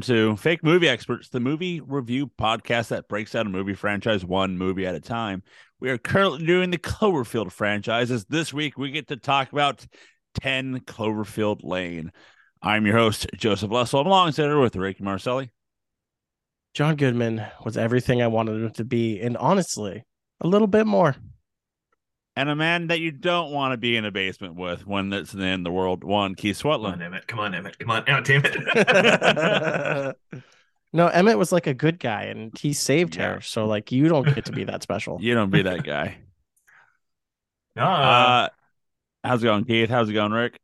welcome to Fake Movie Experts, the movie review podcast that breaks down a movie franchise one movie at a time. We are currently doing the Cloverfield franchises. This week, we get to talk about 10 Cloverfield Lane. I'm your host, Joseph Lessel. I'm alongside with Ricky Marcelli. John Goodman was everything I wanted him to be, and honestly, a little bit more. And a man that you don't want to be in a basement with when it's in the world one, Keith Come on, Emmett. Come on, Emmett. Come on. Oh, damn it. no, Emmett was like a good guy, and he saved Yeah. her. So like, you don't get to be that special. You don't be that guy. no, Uh, how's it going, Keith? How's it going, Rick?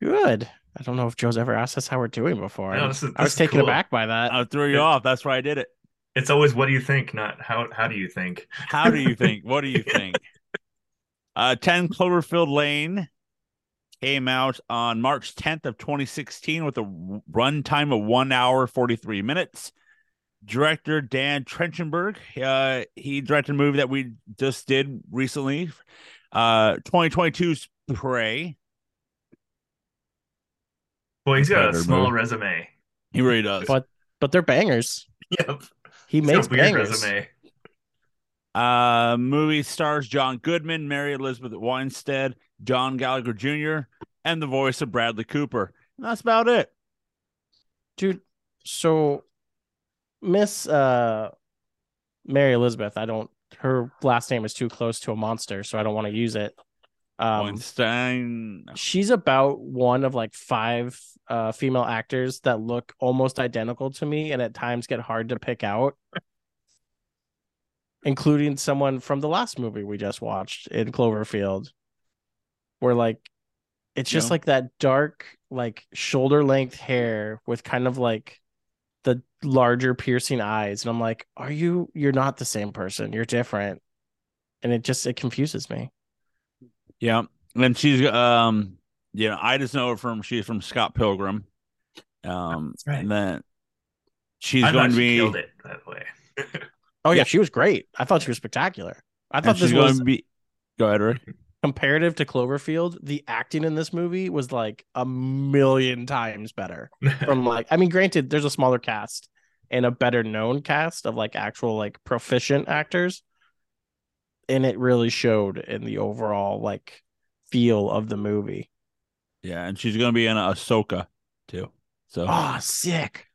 Good. I don't know if Joe's ever asked us how we're doing before. No, I- this is- I was taken cool. aback by that. I threw you off. That's why I did it. It's always what do you think, not how how do you think? How do you think? what do you think? Uh, 10 Cloverfield Lane came out on March 10th of 2016 with a runtime of one hour 43 minutes. Director Dan Trachtenberg, uh, he directed a movie that we just did recently, uh, 2022's Prey. Boy, he's got a small movie. resume. He really does. But but they're bangers. Yep. He He's makes a weird bangers. resume. Uh, movie stars John Goodman, Mary Elizabeth Winstead, John Gallagher Jr., and the voice of Bradley Cooper. And that's about it. dude so miss uh mary elizabeth i don't her last name is too close to a monster so i don't want to use it um Weinstein. she's about one of like five uh female actors that look almost identical to me and at times get hard to pick out. Including someone from the last movie we just watched in cloverfield. Where like it's just like that dark like shoulder length hair with kind of like the larger piercing eyes. And i'm like are you you're not the same person. You're different. And it just it confuses me Yeah. And she's um you know, I just know her from she's from Scott Pilgrim. Um That's right. and then she's I going to be killed it that way. oh yeah, Yeah. she was great i thought she was spectacular i and thought she's this going was to be go ahead, Rick. comparative to Cloverfield, the acting in this movie was like a million times better. From like, I mean, granted, there's a smaller cast and a better known cast of like actual like proficient actors, and it really showed in the overall like feel of the movie. Yeah, and she's gonna be in Ahsoka too. So Oh, sick!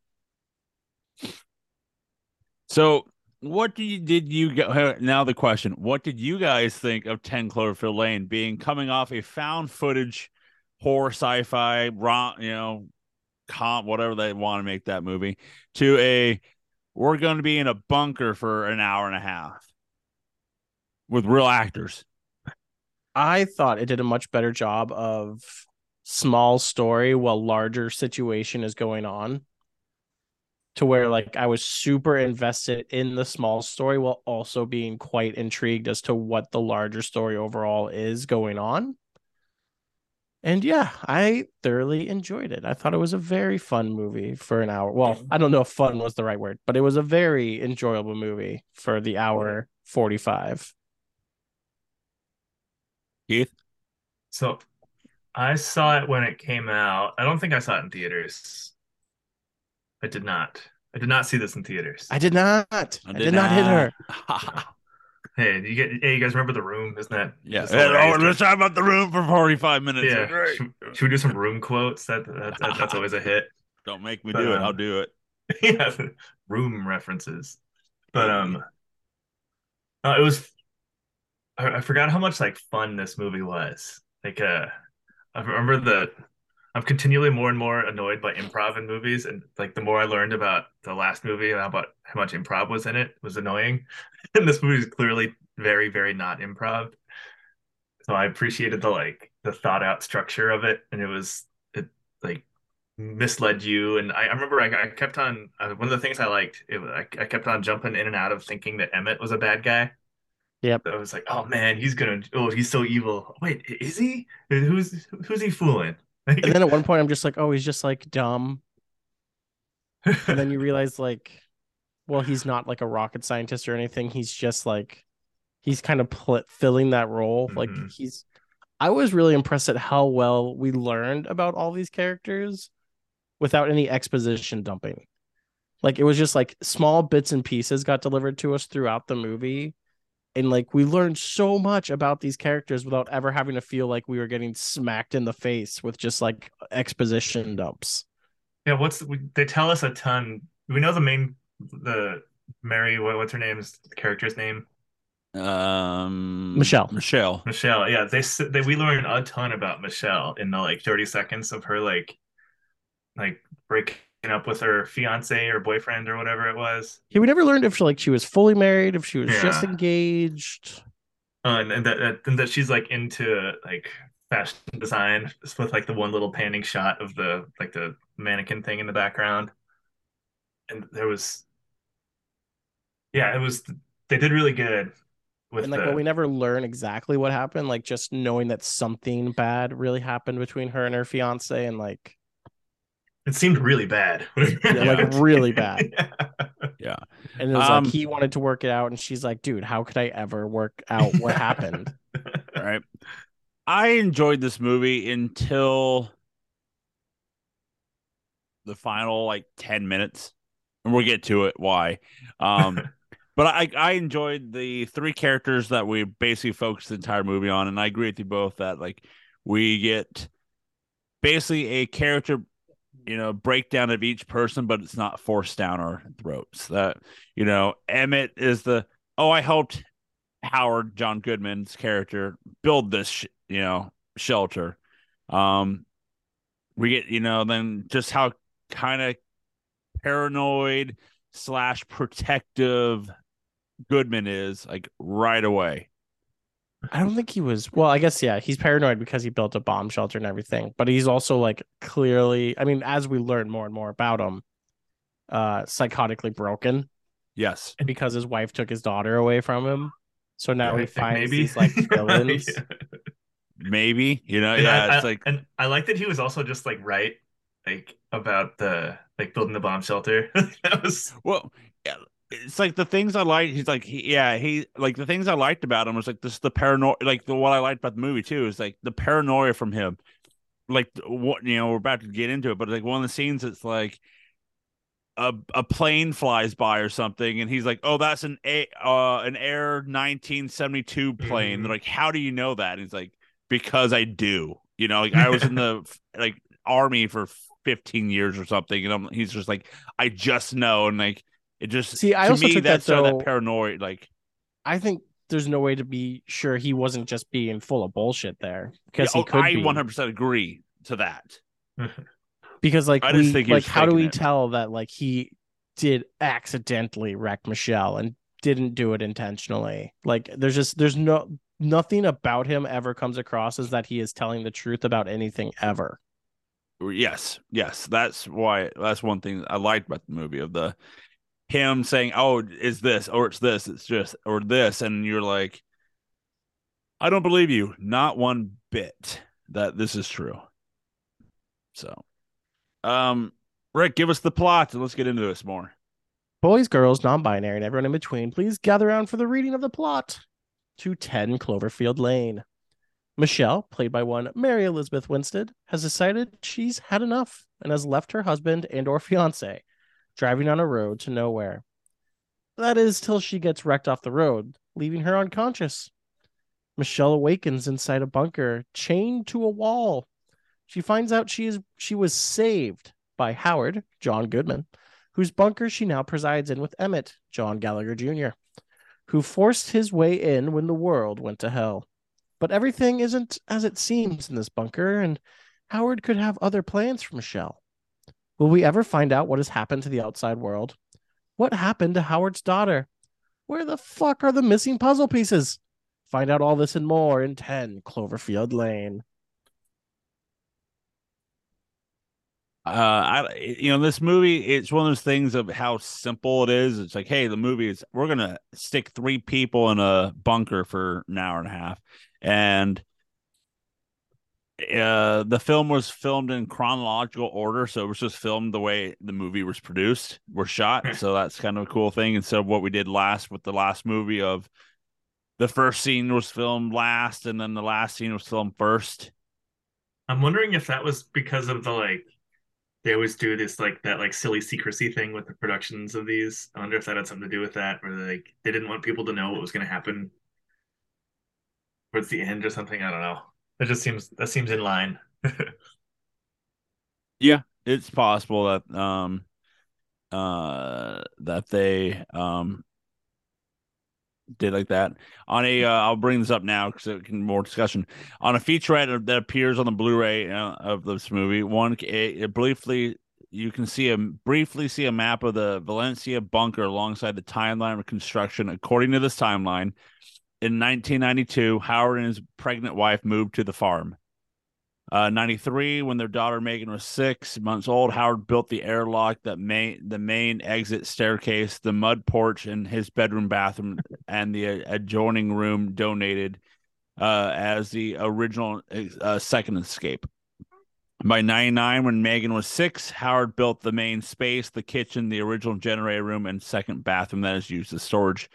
So, what do you did you get? Now the question: What did you guys think of Ten Cloverfield Lane being coming off a found footage horror sci-fi, rom, you know, comp, whatever they want to make that movie, to a we're going to be in a bunker for an hour and a half with real actors. I thought it did a much better job of small story while larger situation is going on. To where like I was super invested in the small story while also being quite intrigued as to what the larger story overall is going on. And yeah, I thoroughly enjoyed it. I thought it was a very fun movie for an hour. Well, I don't know if fun was the right word, but it was a very enjoyable movie for the hour 45. Keith, So I saw it when it came out. I don't think I saw it in theaters. I did not. I did not see this in theaters. I did not. I did, not hit her. Hey, you get hey, you guys remember the room? Isn't that yeah, just hilarious? oh, let's talk about the room for forty-five minutes. yeah. Great. Should, should we do some room quotes? That, that, that that's always a hit. Don't make me But, do it. um, I'll do it. yeah, room references. But um, uh, it was. I, I forgot how much like fun this movie was. Like uh, I remember the. I'm continually more and more annoyed by improv in movies, and like the more I learned about the last movie and how about how much improv was in it was annoying. And this movie is clearly very, very not improv. So I appreciated the like the thought out structure of it, and it was it like misled you. And I, I remember I, I kept on uh, one of the things I liked. It, I, I kept on jumping in and out of thinking that Emmett was a bad guy. Yep. I was like, oh man, he's gonna. Oh, he's so evil. Wait, is he? Who's who's he fooling? And then at one point, I'm just like, oh, he's just like dumb. And then you realize, like, well, he's not like a rocket scientist or anything. He's just like, he's kind of pl- filling that role. Like, Mhm. he's, I was really impressed at how well we learned about all these characters without any exposition dumping. Like it was just like small bits and pieces got delivered to us throughout the movie. And like we learned so much about these characters without ever having to feel like we were getting smacked in the face with just like exposition dumps. Yeah, what's we, they tell us a ton. We know the main the Mary what, what's her name's character's name? Um, Michelle. Michelle. Michelle. Yeah, they s- they we learn a ton about Michelle in the like 30 seconds of her like like breaking up with her fiance or boyfriend or whatever it was. Yeah, we never learned if she like she was fully married, if she was just engaged. Uh, and, and that, that and that she's like into like fashion design just with like the one little panning shot of the like the mannequin thing in the background. And there was yeah, it was they did really good with and like the but we never learn exactly what happened, like just knowing that something bad really happened between her and her fiance and like it seemed really bad. Yeah, like, really bad. Yeah. and it was Um, like he wanted to work it out and she's like, dude, how could I ever work out what happened? right? I enjoyed this movie until the final like 10 minutes. And we'll get to it why. Um but I I enjoyed the three characters that we basically focused the entire movie on and I agree with you both that like we get basically a character you know breakdown of each person but it's not forced down our throats. That you know emmett is the oh i helped howard john goodman's character build this sh- you know shelter. Um we get you know then just how kind of paranoid slash protective goodman is like right away I don't think he was well, I guess yeah, he's paranoid because he built a bomb shelter and everything, but he's also like clearly I mean, as we learn more and more about him, uh psychotically broken yes because his wife took his daughter away from him. So now I he think finds these like villains. Yeah. maybe you know And yeah I, it's I- like and I like that he was also just like right like about the like building the bomb shelter. that was Well, yeah, it's like the things I like. He's like, he, yeah, he like the things I liked about him was like this the paranoia. Like the what I liked about the movie too is like the paranoia from him. Like what you know, we're about to get into it, but like one of the scenes, it's like a a plane flies by or something, and he's like, "Oh, that's an a uh an Air 1972 plane." Mhm. They're like, "How do you know that?" And he's like, "Because I do." You know, like I was in the like army for 15 years or something, and I'm, he's just like, "I just know," and like it just See, I to also me took that, that's of though- that paranoid like I think there's no way to be sure he wasn't just being full of bullshit there because Yeah, he could I be. 100% agree to that. because like I just we, think like how do we it. tell that like he did accidentally wreck Michelle and didn't do it intentionally? Like there's just there's no nothing about him ever comes across as that he is telling the truth about anything ever. Yes, yes, that's why that's one thing I liked about the movie of the him saying, "Oh, is this or it's this, it's just or this," and you're like, "I don't believe you, not one bit that this is true." So, um, Rick, give us the plot and let's get into this more. Boys, girls, non-binary, and everyone in between, please gather around for the reading of the plot to 10 Cloverfield Lane. Michelle, played by one Mary Elizabeth Winstead, has decided she's had enough and has left her husband and or fiance driving on a road to nowhere. That is till she gets wrecked off the road, leaving her unconscious. Michelle awakens inside a bunker, chained to a wall. She finds out she is she was saved by Howard, John Goodman, whose bunker she now presides in with Emmett, John Gallagher Jr., who forced his way in when the world went to hell. But everything isn't as it seems in this bunker, and Howard could have other plans for Michelle. Will we ever find out what has happened to the outside world? What happened to Howard's daughter? Where the fuck are the missing puzzle pieces? Find out all this and more in 10 Cloverfield Lane. uh I you know this movie it's one of those things of how simple it is it's like hey the movie is we're gonna stick three people in a bunker for an hour and a half and uh the film was filmed in chronological order so it was just filmed the way the movie was produced were shot so that's kind of a cool thing instead of what we did last with the last movie of the first scene was filmed last and then the last scene was filmed first I'm wondering if that was because of the like they always do this like that like silly secrecy thing with the productions of these. I wonder if that had something to do with that, or like they didn't want people to know what was going to happen towards the end or something. I don't know. That just seems that seems in line. yeah, it's possible that um uh that they um did like that. On a uh, i'll bring this up now because it can more discussion. On a featurette that appears on the blu-ray uh, of this movie one it, it, briefly you can see a briefly see a map of the valencia bunker alongside the timeline of construction according to this timeline in 1992 howard and his pregnant wife moved to the farm uh, 93, when their daughter Megan was six months old, Howard built the airlock that main the main exit staircase, the mud porch, and his bedroom bathroom, and the adjoining room donated uh, as the original uh, second escape. By 99, when Megan was six, Howard built the main space, the kitchen, the original generator room, and second bathroom that is used as storage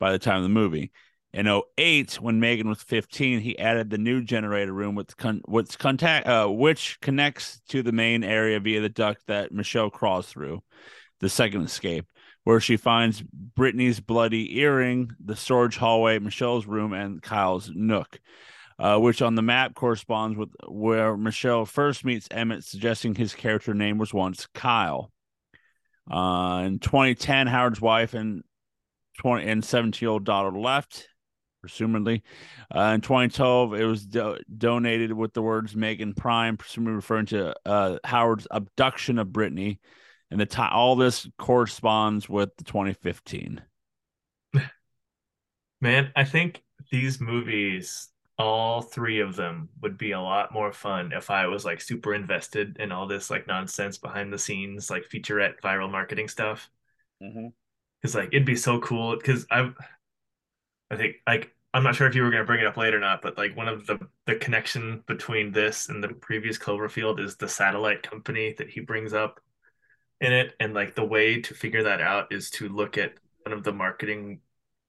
by the time of the movie. In 08, when Megan was 15, he added the new generator room with con- which contact uh, which connects to the main area via the duct that Michelle crawls through. The second escape, where she finds Brittany's bloody earring, the storage hallway, Michelle's room, and Kyle's nook. Uh, which on the map corresponds with where Michelle first meets Emmett, suggesting his character name was once Kyle. Uh, in 2010, Howard's wife and 20 and 17 year old daughter left presumably. Uh, in 2012, it was do- donated with the words Megan Prime, presumably referring to uh, Howard's abduction of Brittany. And the t- all this corresponds with the 2015. Man, I think these movies, all three of them, would be a lot more fun if I was like super invested in all this like nonsense behind the scenes, like featurette viral marketing stuff. Because mm-hmm. like it'd be so cool. Because I've I think like I'm not sure if you were going to bring it up later or not, but like one of the the connection between this and the previous Cloverfield is the satellite company that he brings up in it, and like the way to figure that out is to look at one of the marketing,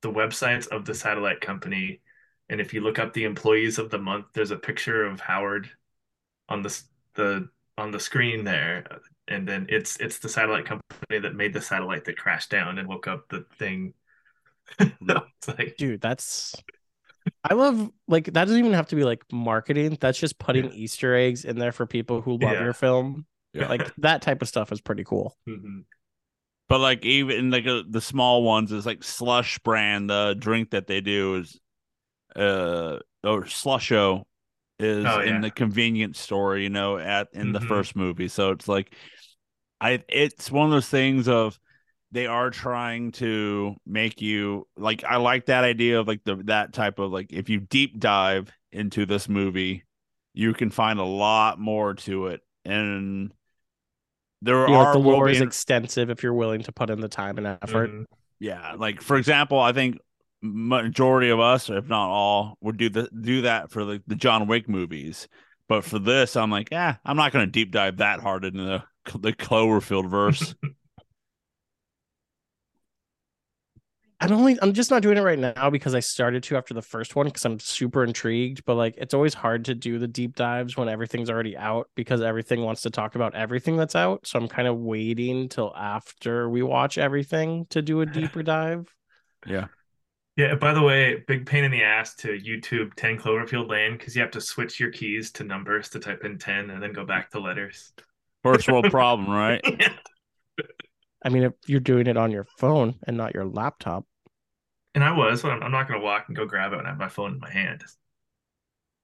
the websites of the satellite company, and if you look up the employees of the month, there's a picture of Howard on the the on the screen there, and then it's it's the satellite company that made the satellite that crashed down and woke up the thing like, dude, that's I love like that doesn't even have to be like marketing. That's just putting yeah. Easter eggs in there for people who love yeah. your film. Yeah. Like that type of stuff is pretty cool. Mm-hmm. But like even like uh, the small ones is like Slush brand, the drink that they do is uh or Slusho is oh, in the convenience store, you know, at in mm-hmm. the first movie. So it's like I it's one of those things of they are trying to make you like I like that idea of like the that type of like if you deep dive into this movie, you can find a lot more to it. And there yeah, are like the lore is extensive if you're willing to put in the time and effort. Mm-hmm. Yeah, like for example, I think majority of us, if not all, would do the do that for the, the John Wick movies. But for this, I'm like, yeah, I'm not going to deep dive that hard into the the Cloverfield verse. I'm only I'm just not doing it right now because I started to after the first one because I'm super intrigued. But like it's always hard to do the deep dives when everything's already out because everything wants to talk about everything that's out. So I'm kind of waiting till after we watch everything to do a deeper dive. Yeah. Yeah, by the way, big pain in the ass to YouTube 10 Cloverfield Lane because you have to switch your keys to numbers to type in 10 and then go back to letters. First world problem, right? yeah. I mean, if you're doing it on your phone and not your laptop, and I was, but I'm, I'm not going to walk and go grab it when I have my phone in my hand.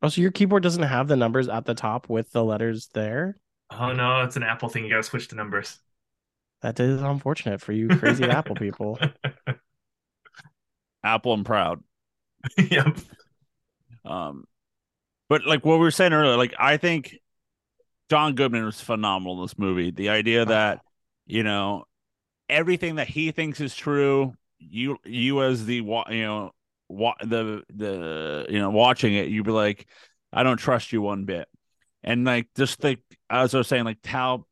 Oh, so your keyboard doesn't have the numbers at the top with the letters there? Oh no, it's an Apple thing. You got to switch the numbers. That is unfortunate for you crazy Apple people. Apple and proud. yep. Um, but like what we were saying earlier, like I think John Goodman was phenomenal in this movie. The idea that you know everything that he thinks is true you you as the you know wa- the the you know watching it you'd be like i don't trust you one bit. And like just think as i was saying like how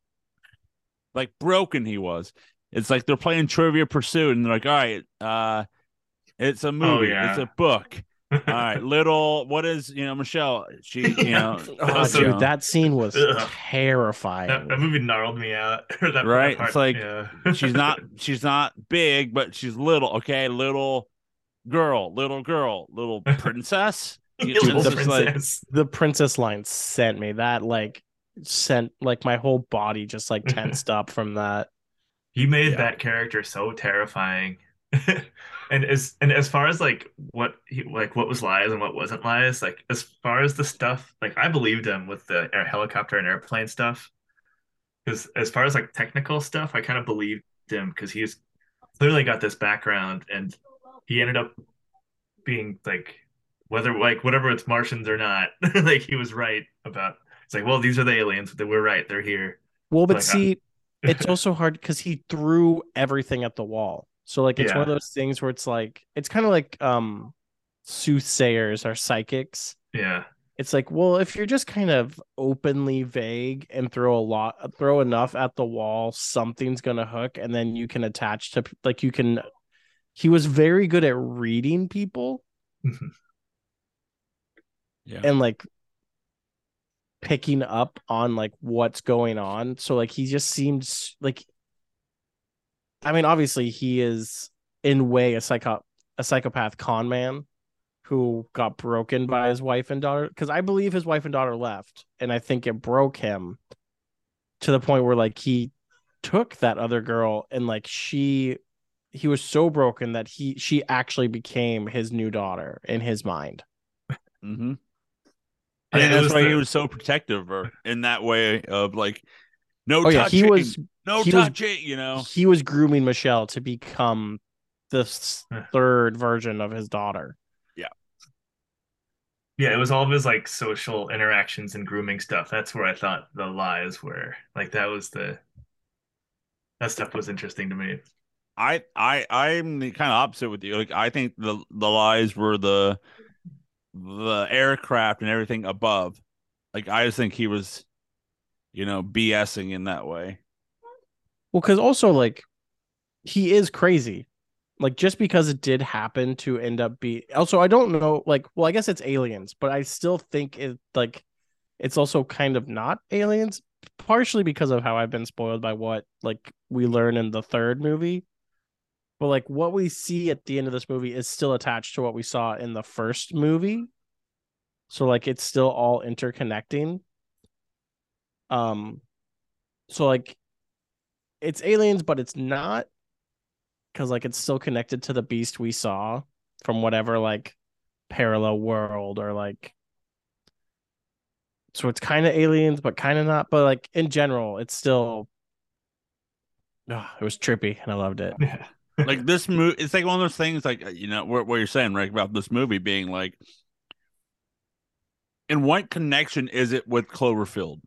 like broken he was. It's like they're playing trivia pursuit and they're like all right uh it's a oh, movie. Oh, yeah. it's a book All right, little. What is you know Michelle? She you know. Oh, So- dude, that scene was Ugh. terrifying. That, that movie gnarled me out. That, Right, that part, it's like, yeah. she's not she's not big, but she's little. Okay, little girl, little girl, little princess. You- Little it's just like- the princess line sent me that like sent like my whole body just like tensed up from that. He made Yeah. that character so terrifying. and as and as far as like what he like what was lies and what wasn't lies, like as far as the stuff, like I believed him with the air helicopter and airplane stuff. Because as far as like technical stuff, I kind of believed him because he's clearly got this background and he ended up being like whether like whatever it's Martians or not, like he was right about it's like, well, these are the aliens, but we're right, they're here. Well, but Like, see, it's also hard because he threw everything at the wall. So like it's one of those things where it's like it's kind of like um soothsayers or psychics. Yeah. It's like, well, if you're just kind of openly vague and throw a lot throw enough at the wall, something's gonna hook, and then you can attach to like you can he was very good at reading people Yeah. and like picking up on like what's going on. So like he just seems like I mean, obviously he is in way a psycho a psychopath con man who got broken by his wife and daughter. Because I believe his wife and daughter left, and I think it broke him to the point where like he took that other girl and like she he was so broken that he she actually became his new daughter in his mind. Mm-hmm. Yeah, I that's was why he was so protective of her in that way of like, no Oh yeah, he was no he was- touching, you know. he was grooming Michelle to become the third version of his daughter. Yeah. Yeah, it was all of his like social interactions and grooming stuff. That's where I thought the lies were. Like that was the that stuff was interesting to me. I I I'm the kind of opposite with you. Like I think the the lies were the the aircraft and everything above. Like I just think he was, you know, BSing in that way. Well, because also like he is crazy. Like just because it did happen to end up be also I don't know like well I guess it's aliens, but I still think it like it's also kind of not aliens, partially because of how I've been spoiled by what like we learn in the third movie. But like what we see at the end of this movie is still attached to what we saw in the first movie. So like it's still all interconnecting. Um so like it's aliens, but it's not because like it's still connected to the beast we saw from whatever like parallel world or like so it's kind of aliens but kind of not but like in general it's still Ah, it was trippy and i loved it Yeah. Like this movie, it's like one of those things. Like you know what, what you're saying, right? About this movie being like, in what connection is it with Cloverfield?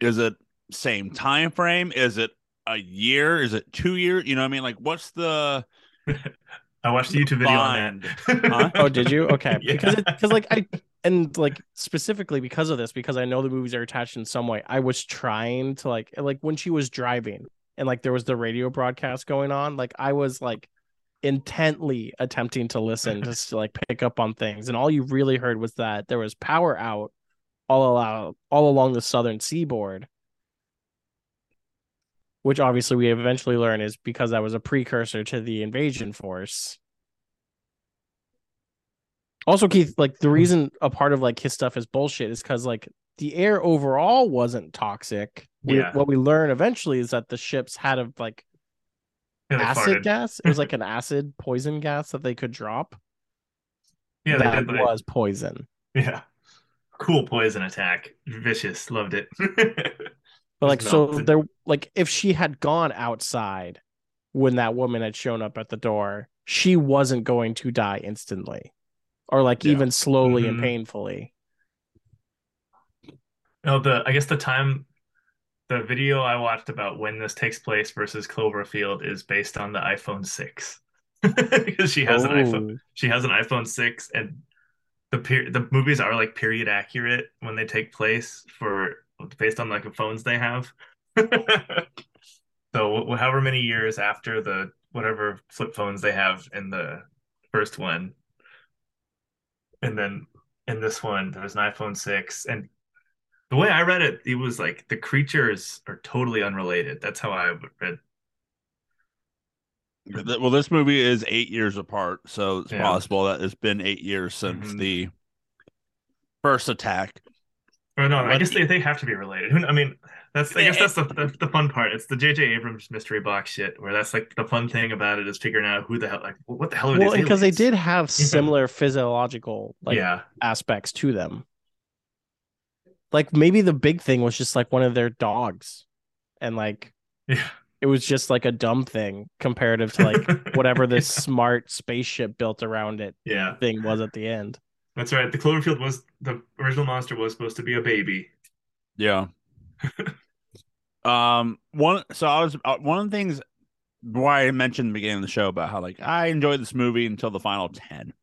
Is it same time frame? Is it a year? Is it two years? You know what I mean? Like, what's the I watched the YouTube video on that. Huh? oh did you okay Yeah. because it because like i and like specifically because of this because i know the movies are attached in some way i was trying to like like when she was driving and like there was the radio broadcast going on like i was like intently attempting to listen just to like pick up on things and all you really heard was that there was power out all along all along the southern seaboard which obviously we eventually learn is because that was a precursor to the invasion force also, Keith, like the reason a part of like his stuff is bullshit is because like the air overall wasn't toxic. We, Yeah. What we learn eventually is that the ships had a like Yeah, acid farted. gas. It was like an acid poison gas that they could drop. Yeah, they that did. Was poison. yeah. Cool poison attack. Vicious. Loved it. But like, so there, like, if she had gone outside when that woman had shown up at the door, she wasn't going to die instantly, or like Yeah. even slowly and Mhm. painfully. No, the I guess the time the video I watched about when this takes place versus Cloverfield is based on the iPhone 6. because she has an iPhone Oh. she has an iPhone 6 and the per- the movies are like period accurate when they take place for based on like the phones they have. so however many years after the whatever flip phones they have in the first one and then in this one there was an iPhone six, and the way I read it, it was like the creatures are totally unrelated. That's how I read. Well, this movie is eight years apart, so it's Yeah. possible that it's been eight years since Mhm. the first attack. Or no, I guess they, they have to be related. I mean, that's I guess that's the, the the fun part. It's the J.J. Abrams mystery box shit, where that's like the fun thing about it is figuring out who the hell, like, what the hell are Well, these? because they did have similar physiological like yeah, aspects to them. Like maybe the big thing was just like one of their dogs, and like yeah. It was just like a dumb thing comparative to like whatever this smart spaceship built around it yeah, thing was at the end. that's right. The Cloverfield was the original monster was supposed to be a baby. Yeah. um. One. So I was uh, one of the things why I mentioned the beginning of the show about how like I enjoyed this movie until the final ten.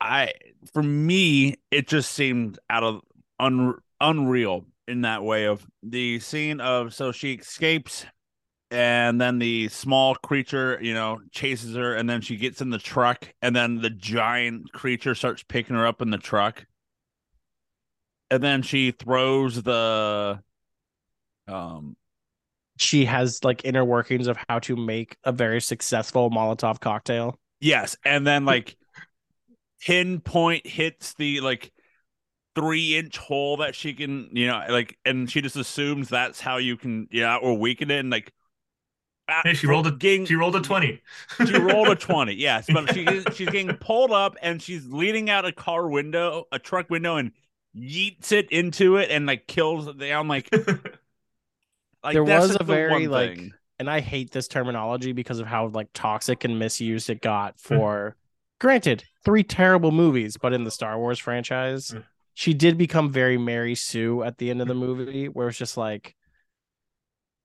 I for me it just seemed out of un, unreal in that way of the scene of so she escapes and then the small creature you know chases her and then she gets in the truck and then the giant creature starts picking her up in the truck and then she throws the um She has like inner workings of how to make a very successful Molotov cocktail. yes and then like pinpoint hits the like three inch hole that she can you know like and she just assumes that's how you can yeah or weaken it and like Hey, she rolled a getting, She rolled a twenty. she rolled a 20 yes but she she's getting pulled up and she's leaning out a car window a truck window and yeets it into it and like kills it i'm like like There was a the very, like, thing. and I hate this terminology because of how like toxic and misused it got for granted, three terrible movies, but in the Star Wars franchise, Mm. She did become very Mary Sue at the end of the mm-hmm. movie, where it's just like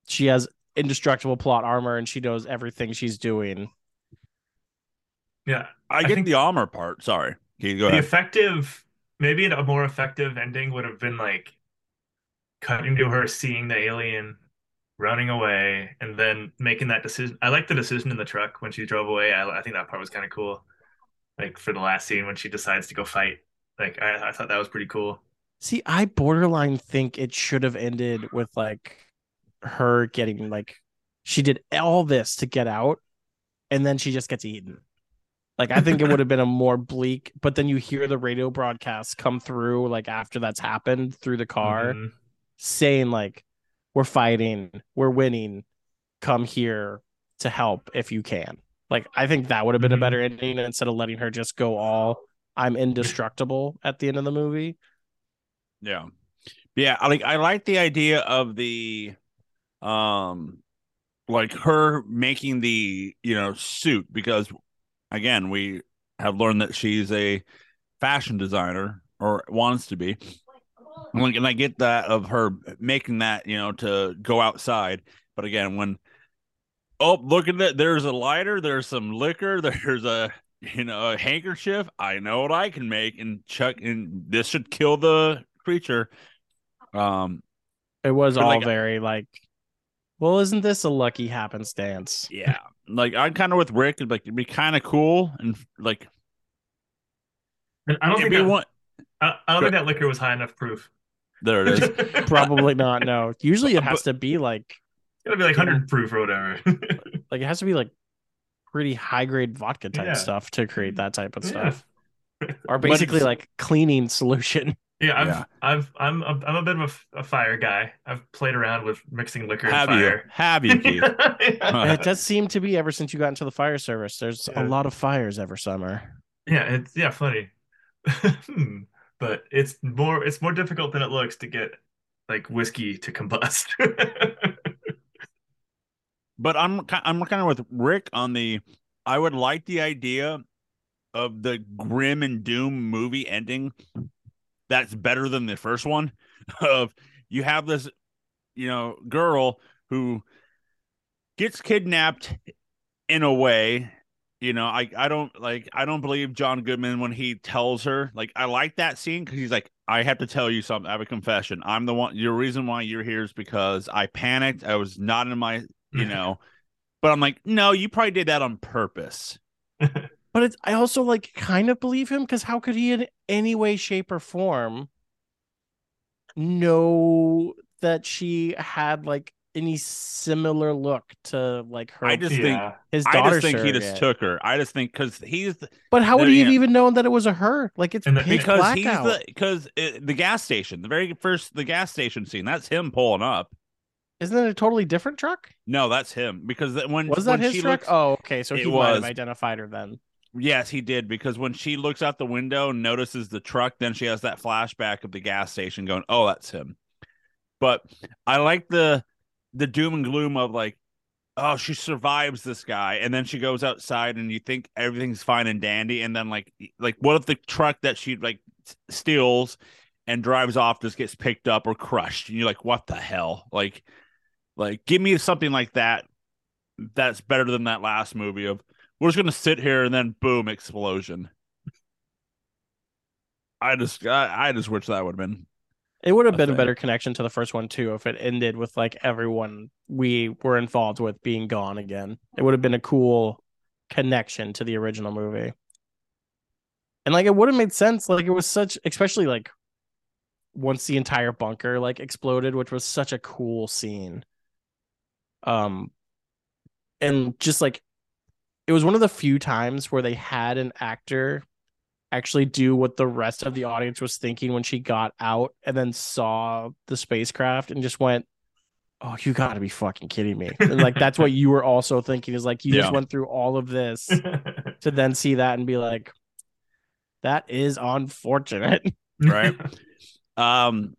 she has indestructible plot armor and she knows everything she's doing. yeah, i I get the armor part sorry Can you go the ahead effective, maybe a more effective ending would have been like cutting to her seeing the alien, running away, and then making that decision. I like the decision in the truck when she drove away. I, I think that part was kind of cool. Like for the last scene when she decides to go fight. Like I, I thought that was pretty cool. See, I borderline think it should have ended with like her getting like she did all this to get out and then she just gets eaten. Like I think it would have been a more bleak, but then you hear the radio broadcast come through like after that's happened through the car Mhm. saying like we're fighting, we're winning, come here to help if you can. Like I think that would have been a Mhm. better ending instead of letting her just go all I'm indestructible at the end of the movie. Yeah. Yeah, I like I like the idea of the um like her making the, you know, suit because again, we have learned that she's a fashion designer or wants to be. Like and I get that of her making that, you know, to go outside, but again, when oh, look at that, there's a lighter, there's some liquor, there's a you know, a handkerchief. I know what I can make and chuck and this should kill the creature. Um, It was all like- very like, well, isn't this a lucky happenstance? yeah, like I'm kind of with Rick. Like it'd be kind of cool and like I don't think be that, one. I, I don't think that liquor was high enough proof. There it is. Probably not. No. Usually it But- has to be like, It'll be like hundred proof or whatever. like it has to be like pretty high grade vodka type Yeah. stuff to create that type of Yeah. stuff, or basically like cleaning solution. Yeah, I've Yeah. I've I'm a, I'm a bit of a fire guy. I've played around with mixing liquor Have and you? fire. Have you, Keith? And it does seem to be ever since you got into the fire service. There's Yeah. a lot of fires every summer. yeah, it's yeah funny, Hmm. but it's more it's more difficult than it looks to get like whiskey to combust. But I'm I'm kind of with Rick on the. I would like the idea of the grim and doom movie ending. That's better than the first one. Of you have this, you know, girl who gets kidnapped in a way. You know, I I don't like I don't believe John Goodman when he tells her like I like that scene because he's like I have to tell you something. I have a confession. I'm the one. Your reason why you're here is because I panicked. I was not in my you mm-hmm. know. But I'm like, no, you probably did that on purpose. But it's I also like kind of believe him because how could he in any way, shape, or form know that she had like any similar look to like her I just think Yeah. his I daughter just think he just took her. I just think because he's But how would he have even known that it was a her? Like it's the- because black he's the because the gas station, the very first the gas station scene. That's him pulling up. Isn't it a totally different truck? No, that's him because when Was that when his she truck? looks, oh, okay. So he might have was. identified her then. Yes, he did because when she looks out the window and notices the truck, then she has that flashback of the gas station going, "Oh, that's him." But I like the the doom and gloom of like, oh, she survives this guy, and then she goes outside, and you think everything's fine and dandy, and then like like what if the truck that she like steals and drives off just gets picked up or crushed, and you're like, what the hell? Like, like give me something like that. That's better than that last movie of we're just gonna sit here and then boom explosion. I just I, I just wish that would have been It would have been a better connection to the first one too if it ended with like everyone we were involved with being gone again. It would have been a cool connection to the original movie. And like it would have made sense. Like it was such especially like once the entire bunker like exploded, which was such a cool scene. Um and just like it was one of the few times where they had an actor actually do what the rest of the audience was thinking when she got out and then saw the spacecraft and just went, Oh, you gotta be fucking kidding me. And like that's what you were also thinking is like you Yeah. just went through all of this to then see that and be like, that is unfortunate. Right. um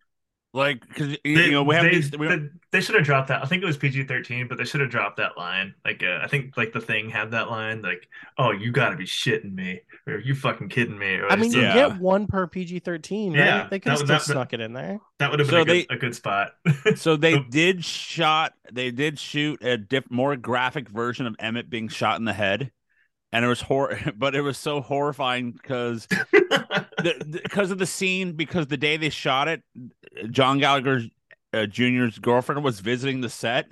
like because you They, know we have they, these we, they, they should have dropped that. I think it was PG thirteen, but they should have dropped that line. Like, uh, I think like the thing had that line, like, "Oh, you got to be shitting me," or "You fucking kidding me." Or I mean, you Yeah. get one per PG thirteen, right? Yeah, they could have that- still that- that- snuck it in there. that would have So been a, good, they- a good spot. so they did shot they did shoot a diff, more graphic version of Emmett being shot in the head and it was hor but it was so horrifying because because of the scene because the day they shot it John Gallagher uh, Jr.'s girlfriend was visiting the set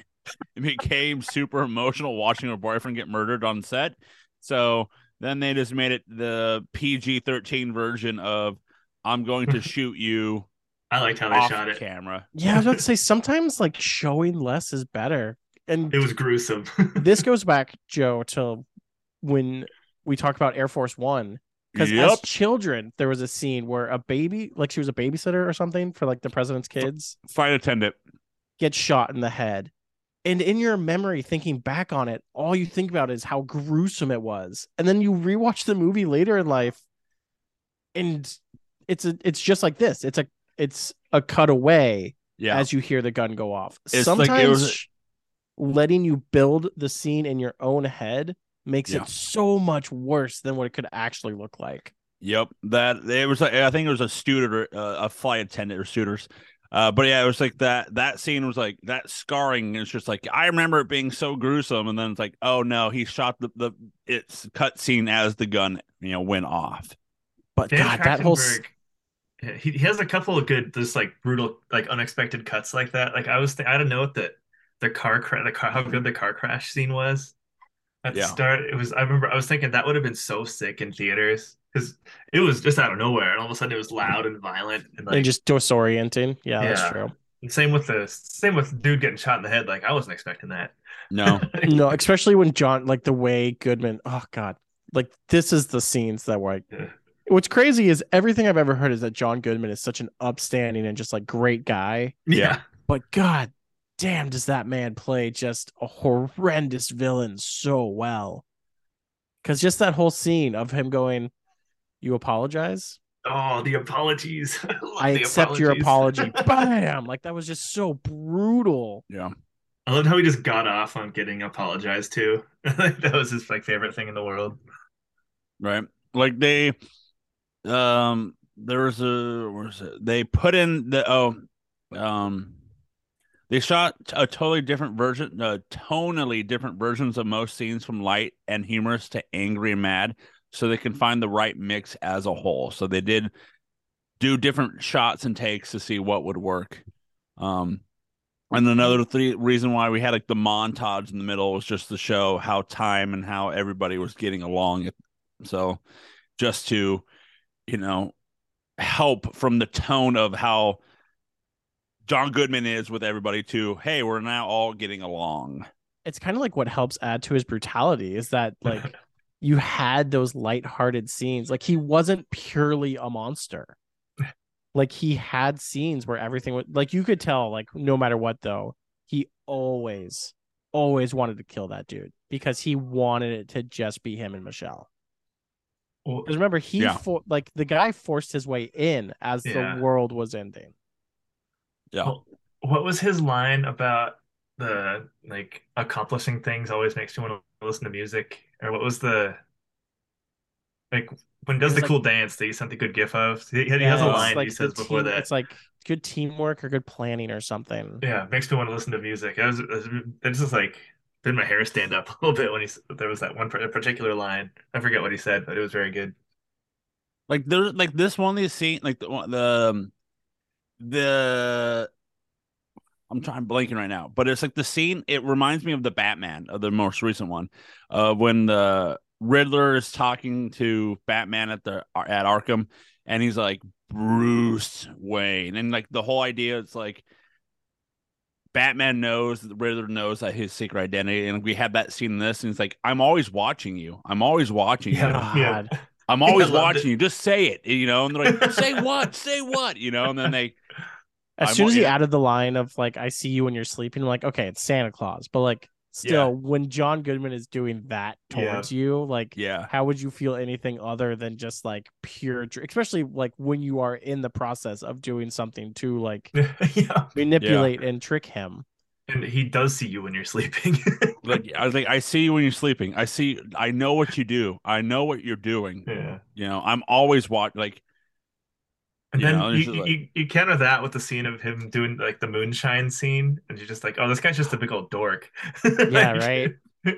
and became super emotional watching her boyfriend get murdered on set so then they just made it the PG-13 version of I'm going to shoot you I liked how they off shot it. camera Yeah, I was about to say sometimes like showing less is better. And It was gruesome. this goes back, Joe, to when we talk about Air Force One. Because as children, there was a scene where a baby, like she was a babysitter or something for like the president's kids, flight attendant gets shot in the head. And in your memory, thinking back on it, all you think about is how gruesome it was. And then you rewatch the movie later in life, and it's a it's just like this. It's a it's a cutaway yeah as you hear the gun go off. It's like it Sometimes was- letting you build the scene in your own head makes Yeah. it so much worse than what it could actually look like. Yep, that it was. like I think it was a student or uh, a flight attendant or suitors. Uh, but yeah, it was like that. That scene was like that scarring. It's just like I remember it being so gruesome, and then it's like, oh no, he shot the the it's cut scene as the gun you know went off. But Dan God, that whole s- Trachtenberg, yeah, he, he has a couple of good, just like brutal, like unexpected cuts like that. Like I was, th- I don't know what the the car crash, the car, how good the car crash scene was at the start. It was. I remember I was thinking that would have been so sick in theaters because it was just out of nowhere, and all of a sudden it was loud and violent, and like and just disorienting. Yeah, Yeah. that's true. and same with the same with dude getting shot in the head. Like I wasn't expecting that. No, No, especially when John, like the way Goodman, oh God, like this is the scenes that were like, Yeah. what's crazy is everything I've ever heard is that John Goodman is such an upstanding and just like great guy. Yeah. But God damn, does that man play just a horrendous villain so well? Because just that whole scene of him going, You apologize? Oh, the apologies. I, I the accept your apology. Bam! Like that was just so brutal. yeah, I loved how he just got off on getting apologized to. that was his like favorite thing in the world. right. Like they, um, there was a where's it? They put in the oh, um, they shot a totally different version, uh, tonally different versions of most scenes from light and humorous to angry and mad, so they can find the right mix as a whole. So they did do different shots and takes to see what would work. Um, and another three reason why we had like the montage in the middle was just to show how time and how everybody was getting along So just to, you know, help from the tone of how John Goodman is with everybody too. hey, we're now all getting along. It's kind of like what helps add to his brutality is that like you had those light-hearted scenes. Like he wasn't purely a monster. Like he had scenes where everything was like you could tell, like no matter what though, he always, always wanted to kill that dude because he wanted it to just be him and Michelle. Well, Because remember, he Yeah. for like the guy forced his way in as Yeah. the world was ending. Yeah. Well, what was his line about the like accomplishing things always makes you want to listen to music? Or what was the like when he does the like- cool dance that you sent the good gif of? He, he has a it's line like he says before team- that. It's like good teamwork or good planning or something. Yeah, makes me want to listen to music. I was, it was it's just like made my hair stand up a little bit when he s- there was that one particular line. I forget what he said, but it was very good. Like there, like this one of these scene like the one- the um, the I'm trying blanking right now, but it's like the scene. It reminds me of the Batman of the most recent one, uh, when the Riddler is talking to Batman at the at Arkham, and he's like Bruce Wayne, and like the whole idea is like Batman knows, the Riddler knows that his secret identity, and we have that scene in this, and it's like I'm always watching you, I'm always watching you. God. I'm always I loved watching you. Just say it, you know. And they're like, "Say what? Say what?" You know. And then they, As I'm soon as he yeah. added the line of like "I see you when you're sleeping," I'm like, okay, it's Santa Claus. But like, still, when John Goodman is doing that Yeah. towards you, like, yeah, how would you feel anything other than just like pure, dr- especially like when you are in the process of doing something to like yeah, manipulate and trick him? And he does see you when you're sleeping. like I was like, I see you when you're sleeping. I see. I know what you do. I know what you're doing. yeah. You know, I'm always watching. Like, And You then know, you, like- you you counter that with the scene of him doing like the moonshine scene, and you're just like, oh, this guy's just a big old dork. Yeah, right.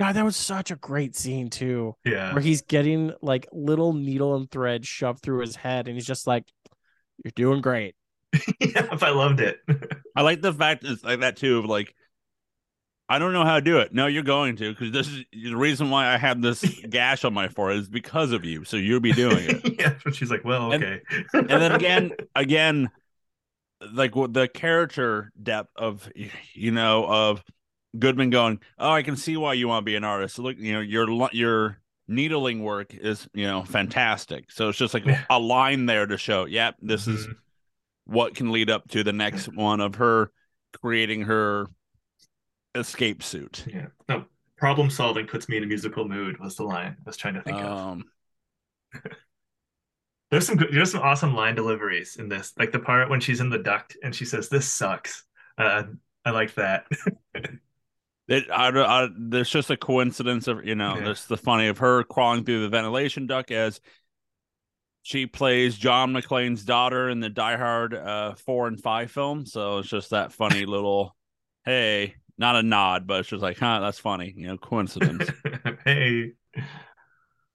God, that was such a great scene too, yeah. where he's getting like little needle and thread shoved through his head, and he's just like, "You're doing great." Yeah, if I loved it. I like the fact it's like that too. Of like, I don't know how to do it. No, you're going to because this is the reason why I have this gash on my forehead is because of you. So you'll be doing it. yeah, but she's like, well, okay. and then again again like what the character depth of you know of goodman going oh i can see why you want to be an artist look you know your your needling work is you know fantastic so it's just like Yeah. a line there to show yep this is Mhm. What can lead up to the next one of her creating her escape suit yeah. No, problem solving puts me in a musical mood was the line I was trying to think of. um There's some good, there's some awesome line deliveries in this, like the part when she's in the duct and she says, "This sucks." Uh, I like that. It, I, I, there's just a coincidence of you know, Yeah. there's the funny of her crawling through the ventilation duct as she plays John McClane's daughter in the Die Hard uh, four and five film. So it's just that funny little, hey, not a nod, but it's just like, huh, that's funny, you know, coincidence. hey,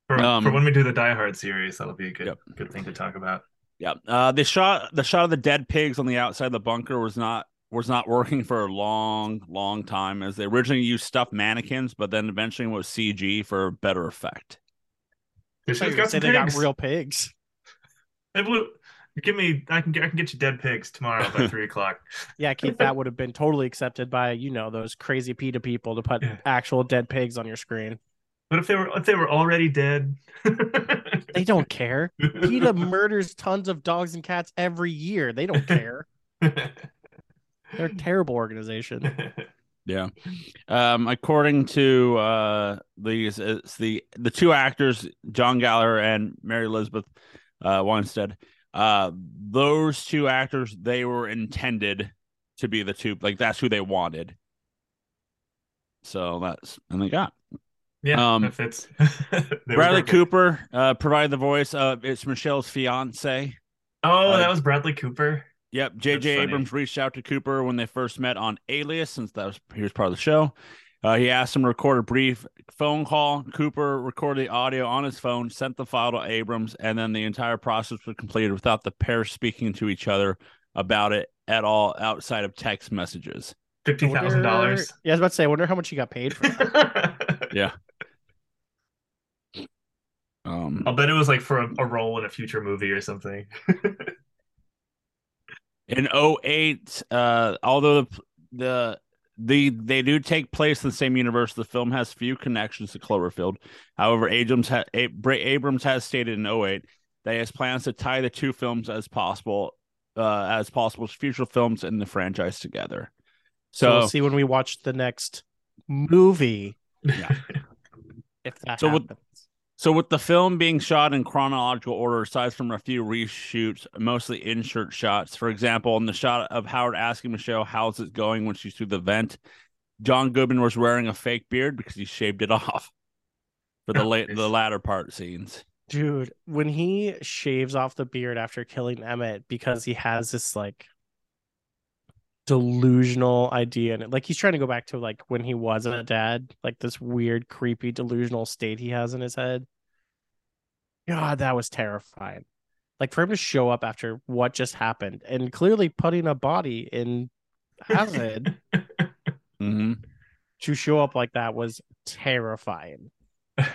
for, Um, for when we do the Die Hard series, that'll be a good Yep. good thing to talk about. yeah. Uh, the shot, the shot of the dead pigs on the outside of the bunker was not was not working for a long, long time as they originally used stuffed mannequins, but then eventually was CG for better effect. This I thought show's you were got some saying they got real pigs. Hey, Blue, give me. I can get. I can get you dead pigs tomorrow by three o'clock. Yeah, Keith, that would have been totally accepted by you know those crazy PETA people to put Yeah. actual dead pigs on your screen. But if they were if they were already dead, They don't care. PETA murders tons of dogs and cats every year. They don't care. They're a terrible organization. Yeah. Um, according to uh these it's the the two actors, John Gallagher and Mary Elizabeth uh Winstead, uh those two actors they were intended to be the two like that's who they wanted. So that's and they got. yeah, Um, that fits. Bradley. Cooper uh provided the voice of it's Michelle's fiance. Oh, uh, that was Bradley Cooper. Yep, J.J. Abrams reached out to Cooper when they first met on Alias, since that was he was part of the show. Uh, he asked him to record a brief phone call. Cooper recorded the audio on his phone, sent the file to Abrams, and then the entire process was completed without the pair speaking to each other about it at all outside of text messages. Fifty thousand dollars. Yeah, I was about to say, I wonder how much he got paid for that. Yeah. Um, I'll bet it was like for a, a role in a future movie or something. in 08, uh, although the the the they do take place in the same universe. The film has few connections to Cloverfield. However, Abrams, ha- Abrams has stated in 08 that he has plans to tie the two films as possible uh, as possible future films in the franchise together. So, So, we'll see when we watch the next movie Yeah. if that So with- happens. So with the film being shot in chronological order, aside from a few reshoots, mostly insert shots. For example, in the shot of Howard asking Michelle how's it going when she's through the vent, John Goodman was wearing a fake beard because he shaved it off for the late the latter part scenes. Dude, when he shaves off the beard after killing Emmett because he has this like delusional idea and like he's trying to go back to like when he wasn't a dad, like this weird, creepy, delusional state he has in his head. God, that was terrifying. Like for him to show up after what just happened and clearly putting a body in acid hmm to show up like that was terrifying. Are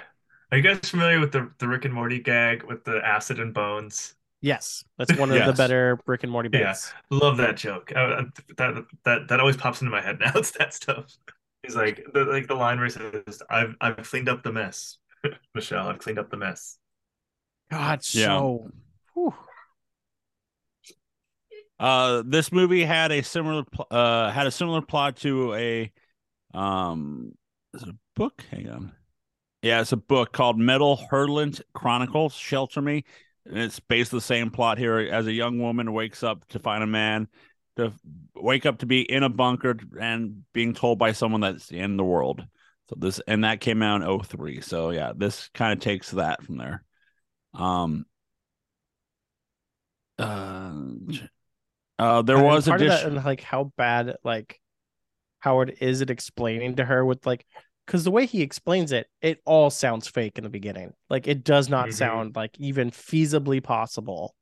you guys familiar with the the Rick and Morty gag with the acid and bones? Yes, that's one of the better Rick and Morty Yeah. Love that joke. Uh, that that that always pops into my head now. It's that stuff. He's like the like the line where he says, "I've I've cleaned up the mess, Michelle. I've cleaned up the mess." God, Yeah. so whew. Uh, this movie had a similar pl- uh had a similar plot to a um is it a book? Hang on. Yeah, it's a book called Metal Hurlant Chronicles, Shelter Me. And it's based the same plot here as a young woman wakes up to find a man to wake up to be in a bunker and being told by someone that's in the world. So this and that came out in 03. So yeah, this kind of takes that from there. Um uh, uh there And was part of that addition and like how bad like Howard is it explaining to her with like because the way he explains it, it all sounds fake in the beginning. Like it does not Mhm. sound like even feasibly possible.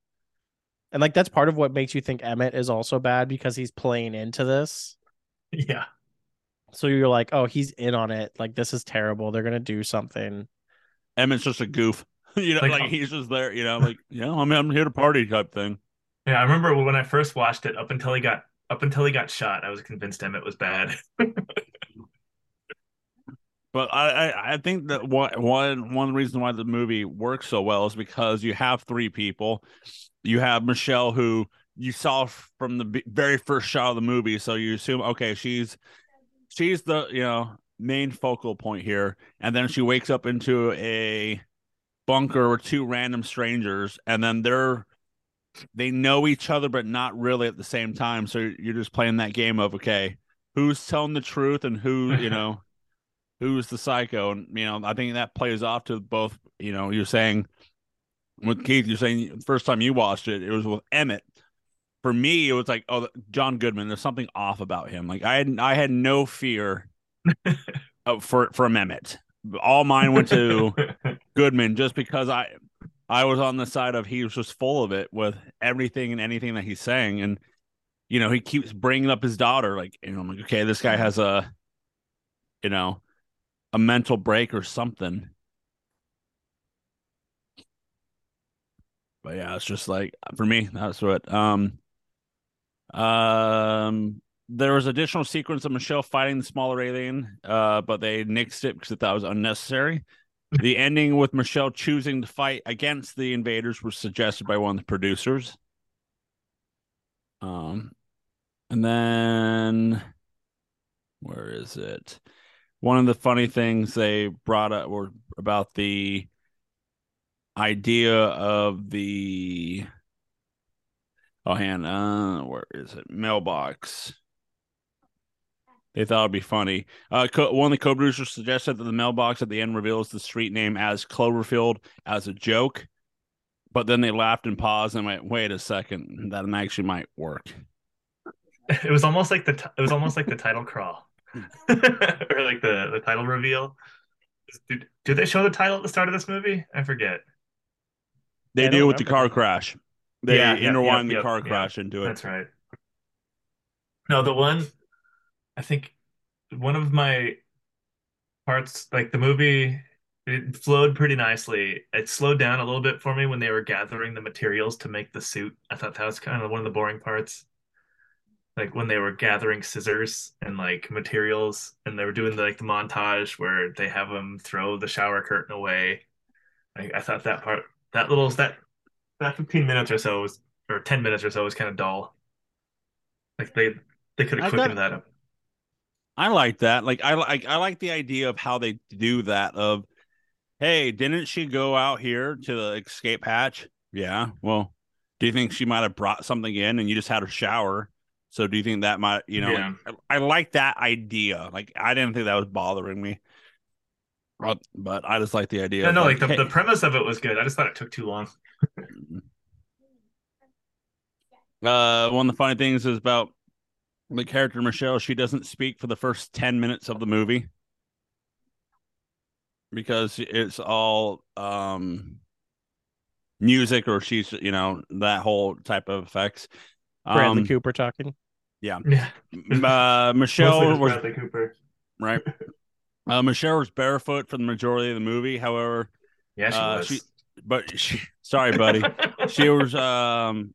And like that's part of what makes you think Emmett is also bad because he's playing into this. Yeah. So you're like, oh, he's in on it. Like this is terrible. They're gonna do something. Emmett's just a goof. you know, Like, like, um, he's just there, you know, like, yeah, I'm I'm here to party type thing. Yeah, I remember when I first watched it. Up until he got up until he got shot, I was convinced Emmett was bad. But I, I, think that one one one reason why the movie works so well is because you have three people. You have Michelle, who you saw from the very first shot of the movie, so you assume okay, she's she's the you know main focal point here, and then she wakes up into a bunker with two random strangers, and then they're they know each other but not really at the same time. So you're just playing that game of okay, who's telling the truth and who you know who's the psycho? And you know i think that plays off to both you know you're saying with keith you're saying first time you watched it it was with emmett. For me it was like oh john goodman there's something off about him. Like i had i had no fear of, for from emmett. All mine went to goodman just because i i was on the side of he was just full of it with everything and anything that he's saying. And you know he keeps bringing up his daughter like and i'm like okay this guy has a you know a mental break or something. But yeah, it's just like for me, that's what um um there was additional sequence of Michelle fighting the smaller alien, uh, but they nixed it because it was unnecessary. the ending with Michelle choosing to fight against the invaders was suggested by one of the producers. Um and then where is it? One of the funny things they brought up were about the idea of the oh hand uh where is it? Mailbox. They thought it'd be funny. Uh co- one of the co-producers suggested that the mailbox at the end reveals the street name as cloverfield as a joke but then they laughed and paused and went wait a second that actually might work. It was almost like the t- it was almost like the title crawl or like the the title reveal. Did, did they show the title at the start of this movie? I forget. they I don't do with the car crash they Yeah, yeah, intertwine yep, the yep, car yeah. crash into it That's right. No, the one I think one of my parts like the movie It flowed pretty nicely. It slowed down a little bit for me when they were gathering the materials to make the suit. I thought that was kind of one of the boring parts. Like when they were gathering scissors and like materials, and they were doing the, like the montage where they have them throw the shower curtain away. I, I thought that part, that little that that 15 minutes or so was, or 10 minutes or so was kind of dull. Like they they could I have thought- that up. I like that. Like I like I like the idea of how they do that. Of hey, didn't she go out here to the escape hatch? Yeah. Well, do you think she might have brought something in and you just had a shower? So do you think that might you know? Yeah. like, I, I like that idea. Like I didn't think that was bothering me. But, but I just like the idea. Yeah, of, no, like the, hey- the premise of it was good. I just thought it took too long. Uh, one of the funny things is about the character Michelle. She doesn't speak for the first ten minutes of the movie because it's all um music, or she's you know that whole type of effects. Bradley Um, Cooper talking. Yeah, m- uh, Michelle was Bradley Cooper. right. Uh, Michelle was barefoot for the majority of the movie. However, Yeah, she Uh, was. she- but she, sorry, buddy. she was um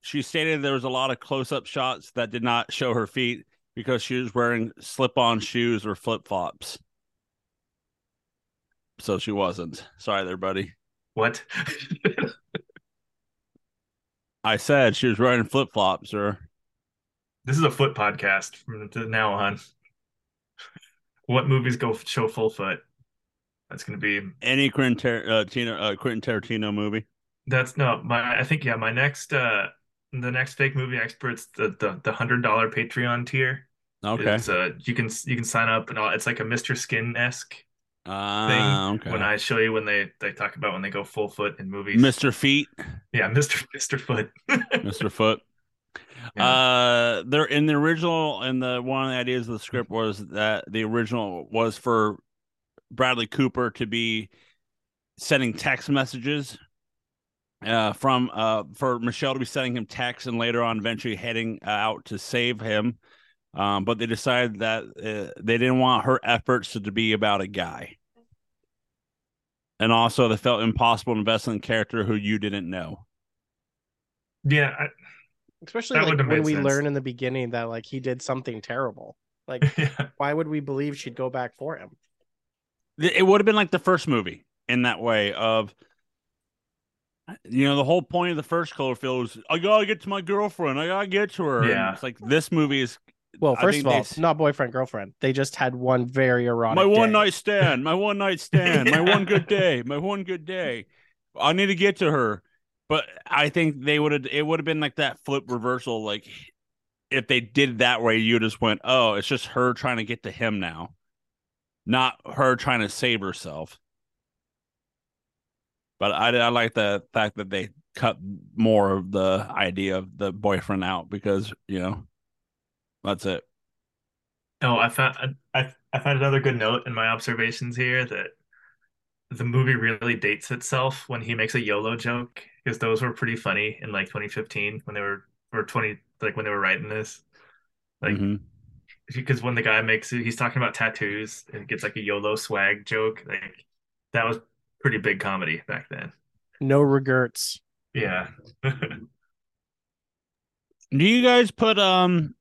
she stated there was a lot of close-up shots that did not show her feet because she was wearing slip-on shoes or flip-flops so she wasn't sorry there buddy what? i said she was wearing flip-flops or this is a foot podcast from now on. What movies go show full foot? That's gonna be any quentin, Tar- uh, Tino, uh, quentin tarantino movie that's no my I think yeah my next uh the next fake movie experts the the the hundred dollar Patreon tier. okay It's, uh you can you can sign up and all it's like a Mr. Skin esque thing Ah, okay when I show you when they they talk about when they go full foot in movies. mr feet Yeah, Mr. Mr. Foot. mr foot Uh, there in the original, and the one of the ideas of the script was that the original was for Bradley Cooper to be sending text messages uh from uh for Michelle to be sending him texts and later on eventually heading uh, out to save him. Um but they decided that uh, they didn't want her efforts to, to be about a guy. And also they felt impossible to invest in a character who you didn't know. Yeah, I, Especially like when we sense. learn in the beginning that like he did something terrible. Like, yeah. why would we believe she'd go back for him? It would have been like the first movie in that way of you know the whole point of the first Cloverfield was I gotta get to my girlfriend I gotta get to her And Yeah. it's like this movie is Well, first of all, s- not boyfriend girlfriend. They just had one very erotic. my one day. night stand my one night stand my one good day my one good day I need to get to her but I think they would have it would have been like that flip reversal like if they did that way you just went oh it's just her trying to get to him now not her trying to save herself. But I, I like the fact that they cut more of the idea of the boyfriend out because you know that's it. Oh, I found I I found another good note in my observations here that the movie really dates itself when he makes a YOLO joke because those were pretty funny in like 2015 when they were or 20 like when they were writing this. Like because when the guy makes it, he's talking about tattoos and it gets like a YOLO swag joke. Like that was pretty big comedy back then. No regrets. Yeah. do you guys put um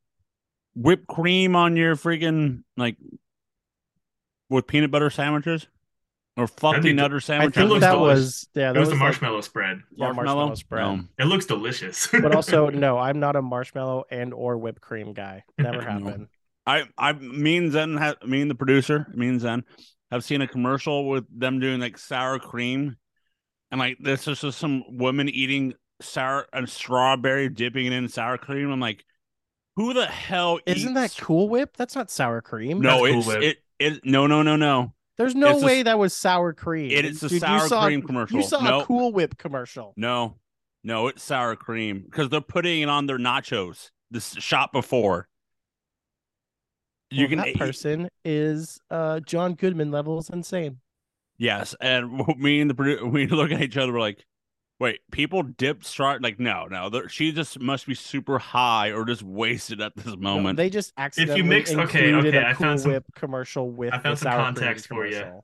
whipped cream on your freaking like with peanut butter sandwiches or fluffy be- nutter I sandwiches think that delicious. was yeah. It That was the like- marshmallow spread. yeah, marshmallow spread. No. It looks delicious. but also no, I'm not a marshmallow and or whipped cream guy. Never happened. No. I I me and Zen have me and the producer me and Zen have seen a commercial with them doing like sour cream, and like this is just some woman eating sour and strawberry dipping it in sour cream. I'm like, who the hell Isn't that Cool Whip? That's not sour cream. No, That's Cool it's Whip. it it no no no no. There's no It's a- way that was sour cream. It is a Dude, sour cream commercial. You saw No. a Cool Whip commercial. No, no, it's sour cream because they're putting it on their nachos. This shot before. You Well, can that person is uh John Goodman levels insane. yes, and me and the we look at each other. We're like, wait, people dip straw? Like, no, no, she just must be super high or just wasted at this No, moment. they just accidentally if you mix- okay, included okay, a I Cool found some- Whip commercial with I found the some sour context cream for you.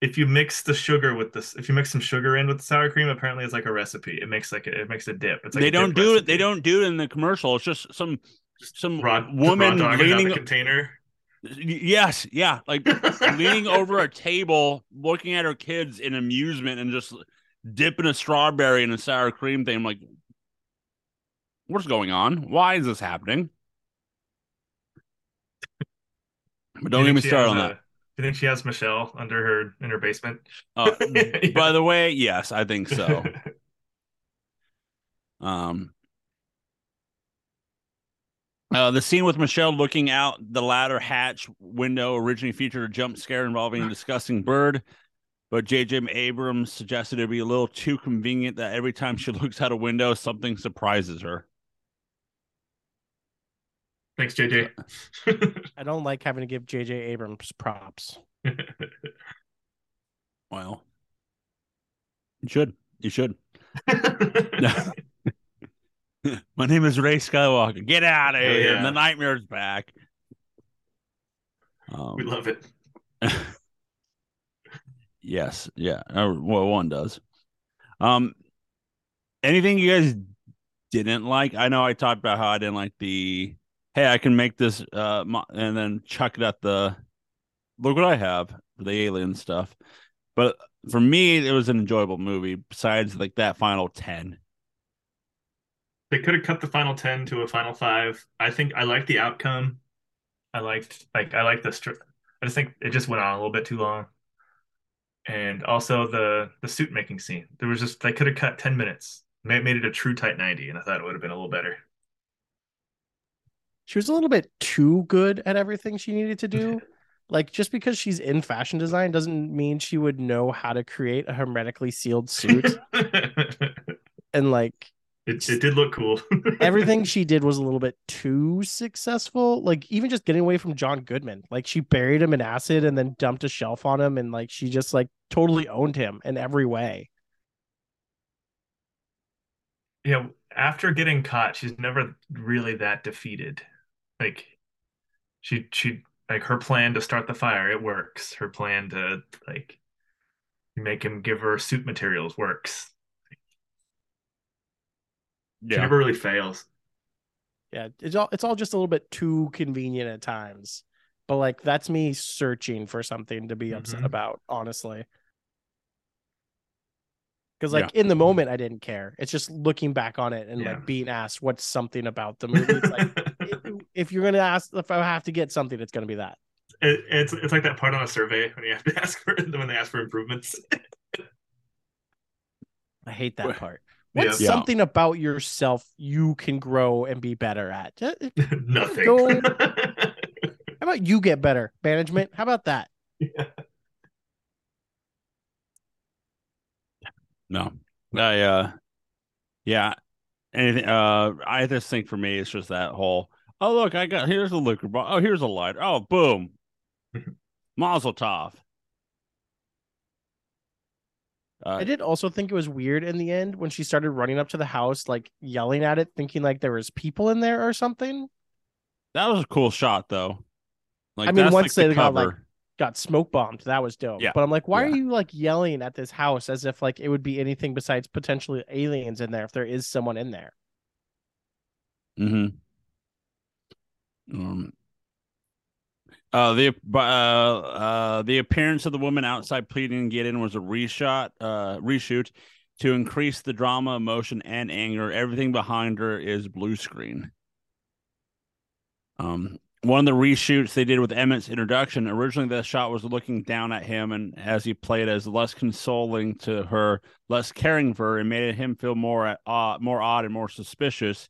if you mix the sugar with this, if you mix some sugar in with the sour cream, apparently it's like a recipe. It makes like a, it makes a dip. It's like they a don't dip do it. They don't do it in the commercial. It's just some some raw, woman raw leaning. container. Yes, yeah, like leaning over a table, looking at her kids in amusement, and just dipping a strawberry in a sour cream thing. I'm like, what's going on? Why is this happening? But don't Do get me started on a- that. Do you think she has Michelle under her in her basement? Uh, Yeah. By the way, yes, I think so. Um, uh, the scene with Michelle looking out the ladder hatch window originally featured a jump scare involving a disgusting bird, but J.J. Abrams suggested it'd be a little too convenient that every time she looks out a window, something surprises her. Thanks, JJ. I don't like having to give J.J. Abrams props. Well, you should. You should. My name is Rey Skywalker. Get out of Oh, here. yeah. The nightmare's back. Um, we love it. Yes, yeah. Well, one does. Um, anything you guys didn't like? I know I talked about how I didn't like the hey, I can make this uh mo- and then chuck it at the look what I have the alien stuff. But for me, it was an enjoyable movie. Besides, like that final ten. They could have cut the final 10 to a final five. I think I liked the outcome. I liked like I liked the str- I just think it just went on a little bit too long. And also the the suit making scene. There was just they could have cut 10 minutes. Made, made it a true tight 90 and I thought it would have been a little better. She was a little bit too good at everything she needed to do. Like just because she's in fashion design doesn't mean she would know how to create a hermetically sealed suit. and like it it did look cool. everything she did was a little bit too successful. Like even just getting away from John Goodman. Like she buried him in acid and then dumped a shelf on him and like she just like totally owned him in every way. Yeah, after getting caught, she's never really that defeated. Like she she like her plan to start the fire, it works. Her plan to like make him give her suit materials works. She Yeah, never really fails. Yeah, it's all it's all just a little bit too convenient at times. But like that's me searching for something to be upset Mhm. about, honestly. Because like in the moment I didn't care. It's just looking back on it and Yeah. like being asked what's something about the movie. It's like if- if you're gonna ask if I have to get something, it's gonna be that. It, it's it's like that part on a survey when you have to ask for when they ask for improvements. I hate that part. Yeah. What's Yeah. something about yourself you can grow and be better at? Nothing. Go- How about you get better? Management? How about that? no, I uh, yeah. Anything? Uh, I just think for me, it's just that whole. Oh look, I got here's a liquor bottle. Oh, here's a lighter. Oh, boom, Mazel tov. Uh, I did also think it was weird in the end when she started running up to the house, like yelling at it, thinking like there was people in there or something. that was a cool shot, though. Like I mean, once like the they got, like. Got smoke bombed. That was dope. Yeah. But I'm like, why Yeah. are you like yelling at this house as if like it would be anything besides potentially aliens in there if there is someone in there? Mm-hmm. Um, uh, the uh, uh, the appearance of the woman outside pleading to get in was a reshot, uh, reshoot to increase the drama, emotion, and anger. Everything behind her is blue screen. Um, one of the reshoots they did with Emmett's introduction. Originally, the shot was looking down at him, and as he played as less consoling to her, less caring for her, and made him feel more at uh, more odd and more suspicious.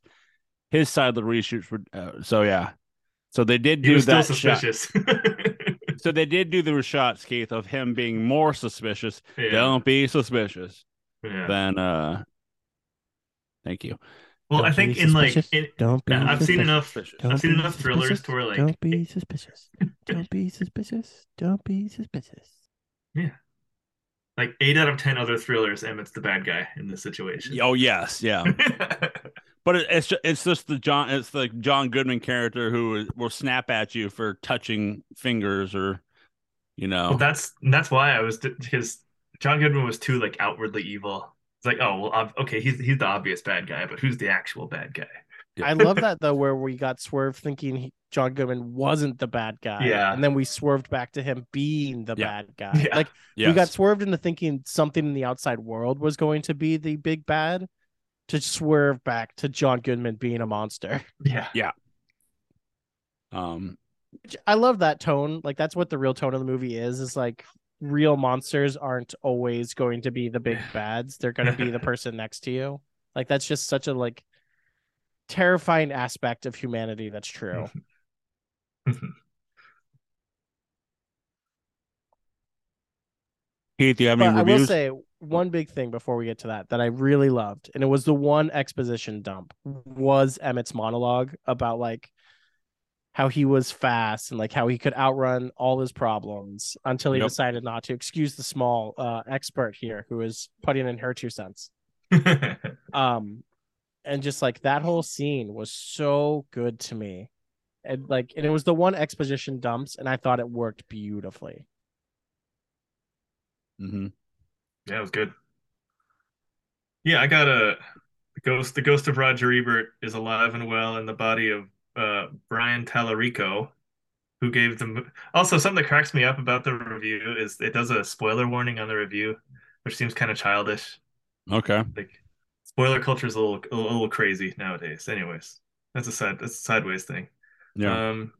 His side of the reshoots were uh, so yeah. So they did do was still that shot. suspicious. So they did do the shots, Keith, of him being more suspicious. yeah. Don't be suspicious. yeah. Then uh thank you. Well, I Don't think in like in, Don't be yeah, I've seen enough Don't I've seen be enough thrillers to where like Don't be suspicious. Don't be suspicious. Don't be suspicious. Yeah. Like eight out of ten other thrillers, Emmett's the bad guy in this situation. Oh yes, yeah. But it, it's just, it's just the John it's the John Goodman character who will snap at you for touching fingers or You know, Well, that's that's why I was because John Goodman was too like outwardly evil. It's like, oh well, ob- okay, he's he's the obvious bad guy, but who's the actual bad guy? I love that though, where we got swerved thinking he, John Goodman wasn't the bad guy. Yeah. And then we swerved back to him being the Yeah. bad guy. Yeah. Like yes. we got swerved into thinking something in the outside world was going to be the big bad to swerve back to John Goodman being a monster. Yeah, Yeah. um, I love that tone. Like that's what the real tone of the movie is, is like real monsters aren't always going to be the big bads. They're going to be the person next to you. Like that's just such a like terrifying aspect of humanity that's true. Keith, do you have But any I will reviews? say one big thing before we get to that that I really loved, and it was the one exposition dump was Emmett's monologue about like how he was fast and like how he could outrun all his problems until he Yep. decided not to. Excuse the small uh, expert here who is putting in her two cents. Um, and just like that whole scene was so good to me, and like, and it was the one exposition dumps, and I thought it worked beautifully. hmm yeah, it was good. Yeah, I got a the ghost. The ghost of Roger Ebert is alive and well in the body of uh, Brian Tallarico, who gave them. Also, something that cracks me up about the review is it does a spoiler warning on the review, which seems kind of childish. Okay. Like spoiler culture is a little a little crazy nowadays. Anyways, that's a side that's a sideways thing. Yeah. Um.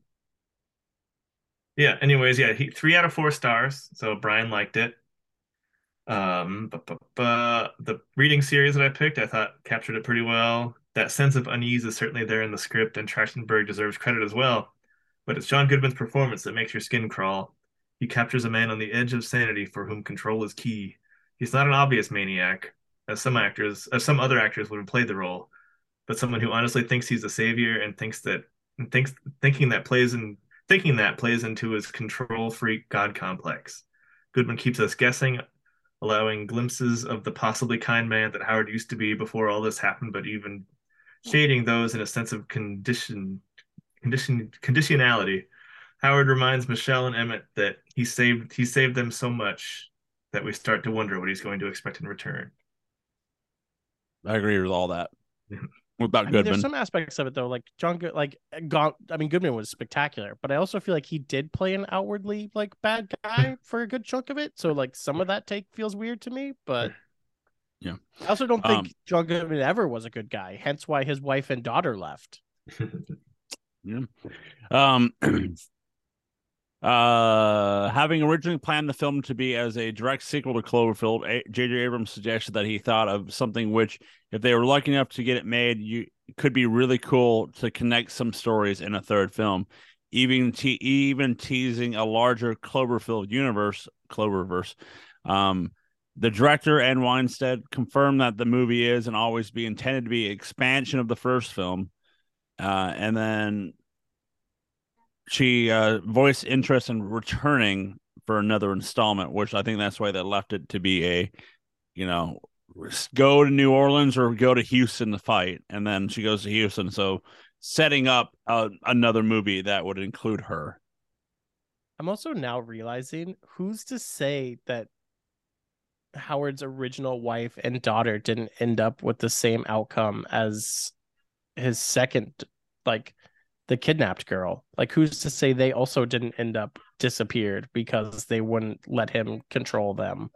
Yeah. Anyways, yeah, he three out of four stars. So Brian liked it. Um, but, but, but the reading series that I picked, I thought captured it pretty well. That sense of unease is certainly there in the script, and Trachtenberg deserves credit as well. But it's John Goodman's performance that makes your skin crawl. He captures a man on the edge of sanity for whom control is key. He's not an obvious maniac, as some actors, as some other actors would have played the role, but someone who honestly thinks he's a savior and thinks that and thinks thinking that plays in thinking that plays into his control freak god complex. Goodman keeps us guessing, allowing glimpses of the possibly kind man that Howard used to be before all this happened, but even shading those in a sense of condition condition conditionality. Howard reminds Michelle and Emmett that he saved he saved them so much that we start to wonder what he's going to expect in return. I agree with all that. Yeah. What about I mean, there's some aspects of it though, like John Good, like Gon- I mean, Goodman was spectacular, but I also feel like he did play an outwardly like bad guy for a good chunk of it. So like some of that take feels weird to me, but Yeah. I also don't think Um, John Goodman ever was a good guy. Hence why his wife and daughter left. Yeah. Um, uh, having originally planned the film to be as a direct sequel to Cloverfield, J.J. Abrams suggested that he thought of something which, if they were lucky enough to get it made, you could be really cool to connect some stories in a third film, even te- even teasing a larger Cloverfield universe, Cloververse. Um, the director and Winstead confirmed that the movie is and always be intended to be expansion of the first film. Uh, and then she uh, voiced interest in returning for another installment, which I think that's why they left it to be a, you know, go to New Orleans or go to Houston to fight. And then she goes to Houston. So setting up uh, another movie that would include her. I'm also now realizing who's to say that Howard's original wife and daughter didn't end up with the same outcome as his second, like the kidnapped girl. Like, who's to say they also didn't end up disappeared because they wouldn't let him control them?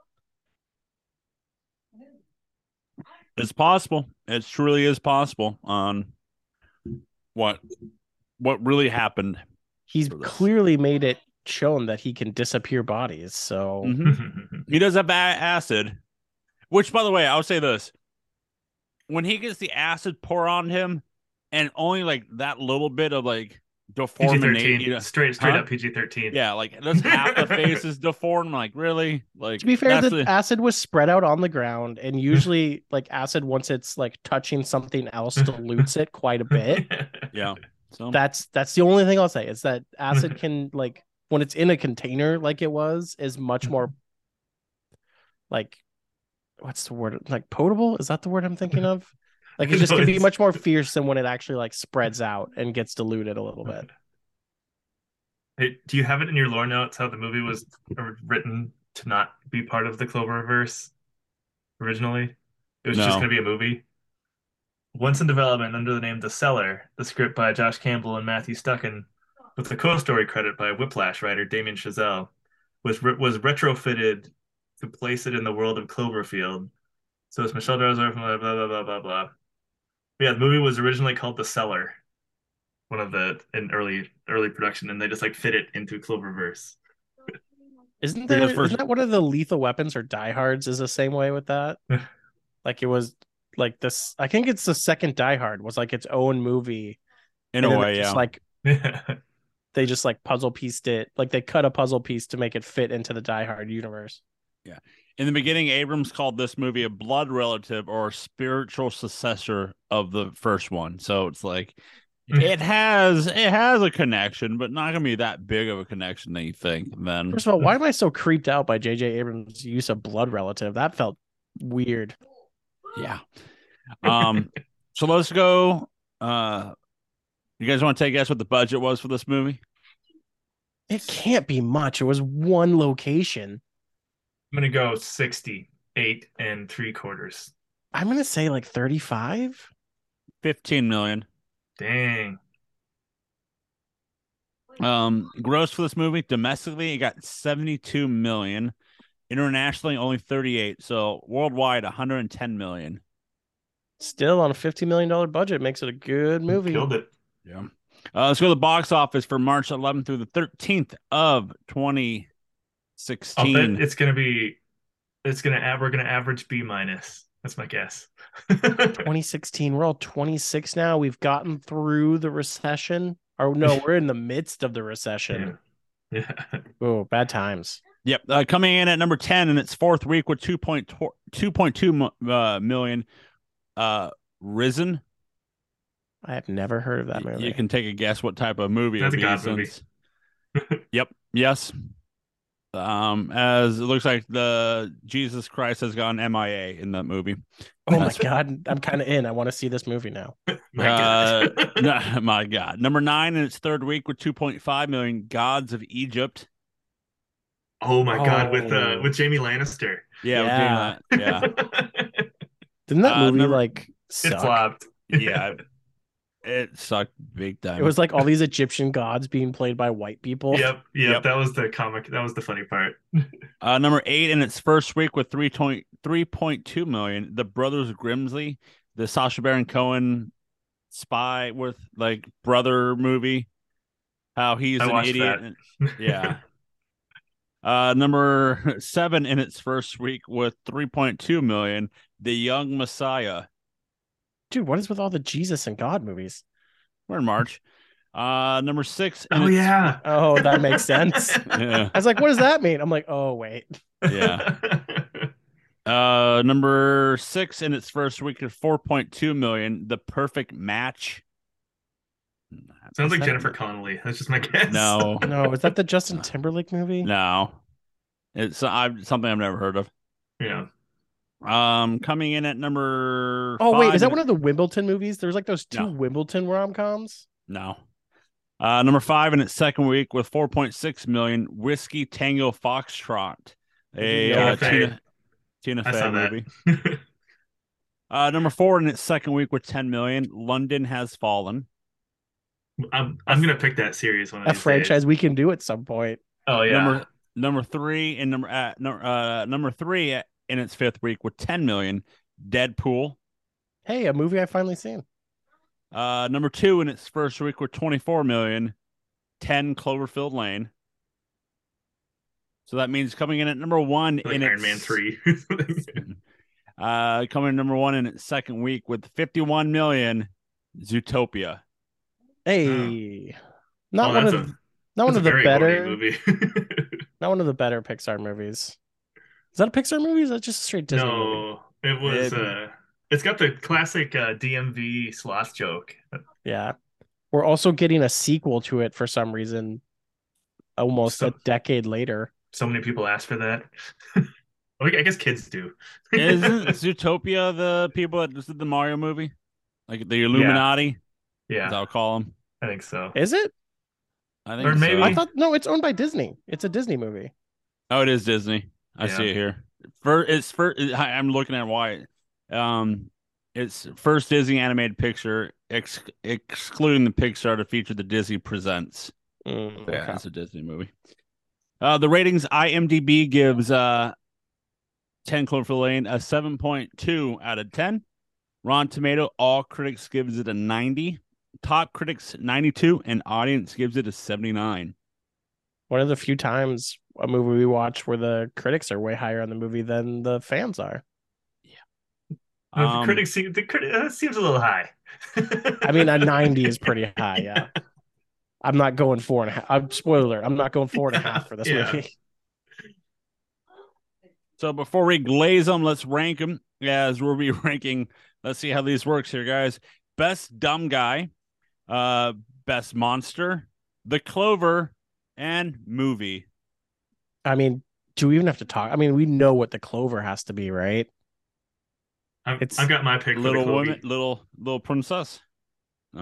It's possible. It truly is possible on what what really happened. He's clearly made it shown that he can disappear bodies. So Mhm. He does have bad acid, which, by the way, I'll say this: when he gets the acid pour on him, and only like that little bit of like deformity, PG-13, you know, straight straight Huh? up PG-13. yeah, like just half the face is deformed. Like really, like to be fair, the the- acid was spread out on the ground, and usually, like acid, once it's like touching something else, dilutes it quite a bit. yeah. So That's that's the only thing I'll say is that acid can like when it's in a container, like it was, is much more like what's the word? Like potable? Is that the word I'm thinking of? Like it just No, can be much more fierce than when it actually like spreads out and gets diluted a little bit. Hey, do you have it in your lore notes how the movie was written to not be part of the Cloververse originally? It was just going to be a movie. Once in development under the name The Cellar, the script by Josh Campbell and Matthew Stuecken, with the co-story credit by Whiplash writer Damien Chazelle, was re- was retrofitted to place it in the world of Cloverfield. So it's Michelle Gellar, blah blah blah blah blah blah. Yeah, the movie was originally called The Cellar, one of the in early early production, and they just like fit it into Cloververse. Isn't Because that first- isn't that one of the lethal weapons or Die Hards is the same way with that? like it was like this. I think it's the second Die Hard was like its own movie. In and a way, they yeah. like they just like puzzle pieced it. Like they cut a puzzle piece to make it fit into the Die Hard universe. In the beginning, Abrams called this movie a blood relative or spiritual successor of the first one. So it's like it has it has a connection, but not gonna be that big of a connection that you think. Then First of all, why am I so creeped out by J.J. Abrams' use of blood relative? That felt weird. yeah. Um. so let's go. Uh, you guys want to take a guess what the budget was for this movie? It can't be much. It was one location. I'm gonna go 68 and three quarters. I'm gonna say like 35. 15 million. Dang. Um, gross for this movie domestically, it got 72 million. Internationally, only 38. So worldwide, 110 million. Still on a 50 million dollar budget, makes it a good movie. Killed it. Yeah. Uh, let's go to the box office for March 11th through the 13th of 20- 16. it's going to be, it's going to, we're going to average B minus. That's my guess. 2016. We're all 26 now. We've gotten through the recession. Or no, we're in the midst of the recession. Yeah. yeah. Oh, bad times. Yep. Uh, coming in at number 10 in its fourth week with 2.2 uh, million. Uh, Risen. I have never heard of that movie. You can take a guess what type of movie. That's a God movie. yep. Yes. Um, as it looks like the Jesus Christ has gone MIA in that movie. oh my god, I'm kind of in. I want to see this movie now. My Uh, God. no, my God. Number nine in its third week with 2.5 million. Gods of Egypt. oh my God, with uh Oh. with Jamie Lannister. Yeah. Yeah. Yeah. Didn't that Uh, movie number- like it flopped. Yeah. Yeah. It sucked big time. It was like all these Egyptian gods being played by white people. Yep, yep, Yep. That was the comic. That was the funny part. Uh, number eight in its first week with 3.3.2 million. The Brothers Grimsby, the Sacha Baron Cohen spy with like brother movie. How he's I an idiot. that. and- yeah. Uh, number seven in its first week with 3.2 million. The Young Messiah. Dude, what is with all the Jesus and God movies? We're in March. Uh, number six. oh its- yeah. Oh, that makes sense. Yeah. I was like, what does that mean? I'm like, oh wait. Yeah. Uh, number six in its first week of 4.2 million. The Perfect Match. Sounds like that- Jennifer Connelly. That's just my guess. No, No, is that the Justin Timberlake movie? no, it's I've, something I've never heard of. Yeah. Um, coming in at number. Oh wait, is that one of the Wimbledon movies? There's like those two No. Wimbledon rom coms. No. Uh, number five in its second week with 4.6 million. Whiskey Tango Foxtrot, a Tina uh, Fey. Tina Tina I Fey movie. Uh, number four in its second week with 10 million. London Has Fallen. I'm I'm gonna pick that series one of A these franchise days. we can do at some point. Oh yeah. Number number three and number uh, no, uh number three in its fifth week with 10 million. Deadpool. Hey, a movie I finally seen. Uh, number two in its first week with 24 million. 10 Cloverfield Lane. So that means coming in at number one like in Iron its, Man three. Uh, coming in number one in its second week with 51 million. Zootopia. Hey, not Oh, one of a- not one of the better movie. not one of the better Pixar movies. Is that a Pixar movie? Is that just a straight Disney movie? no, it was. It- uh It's got the classic uh, DMV sloth joke. Yeah. We're also getting a sequel to it for some reason almost So- a decade later. So many people ask for that. I guess kids do. Isn't Zootopia the people that just did the Mario movie? Like the Illuminati? yeah, As I'll call them. I think so. Is it? I think Or maybe- so. I thought no, it's owned by Disney. It's a Disney movie. Oh, it is Disney. I Yeah. see it here. For it's first. I'm looking at why. Um, it's first Disney animated picture, ex- excluding the Pixar to feature the Disney Presents. Mm, Yeah, it's a Disney movie. Uh, the ratings IMDb gives uh, 10 Cloverfield Lane a 7.2 out of 10. Rotten Tomato, all critics gives it a 90. Top critics 92, and audience gives it a 79. One of the few times a movie we watch where the critics are way higher on the movie than the fans are. Yeah. The Um, critics seem the critic uh, seems a little high. I mean, a 90 is pretty high. Yeah. I'm not going four and a half. I'm spoiler. alert, I'm not going four and a half for this Yeah. movie. So before we glaze them, let's rank them Yeah, as we'll be ranking. Let's see how these works here, guys. Best dumb guy, uh, best monster, the clover, and movie. I mean, do we even have to talk? I mean, we know what the clover has to be, right? I've, It's- I've got my pick. for the Little Kobe. woman, little little princess.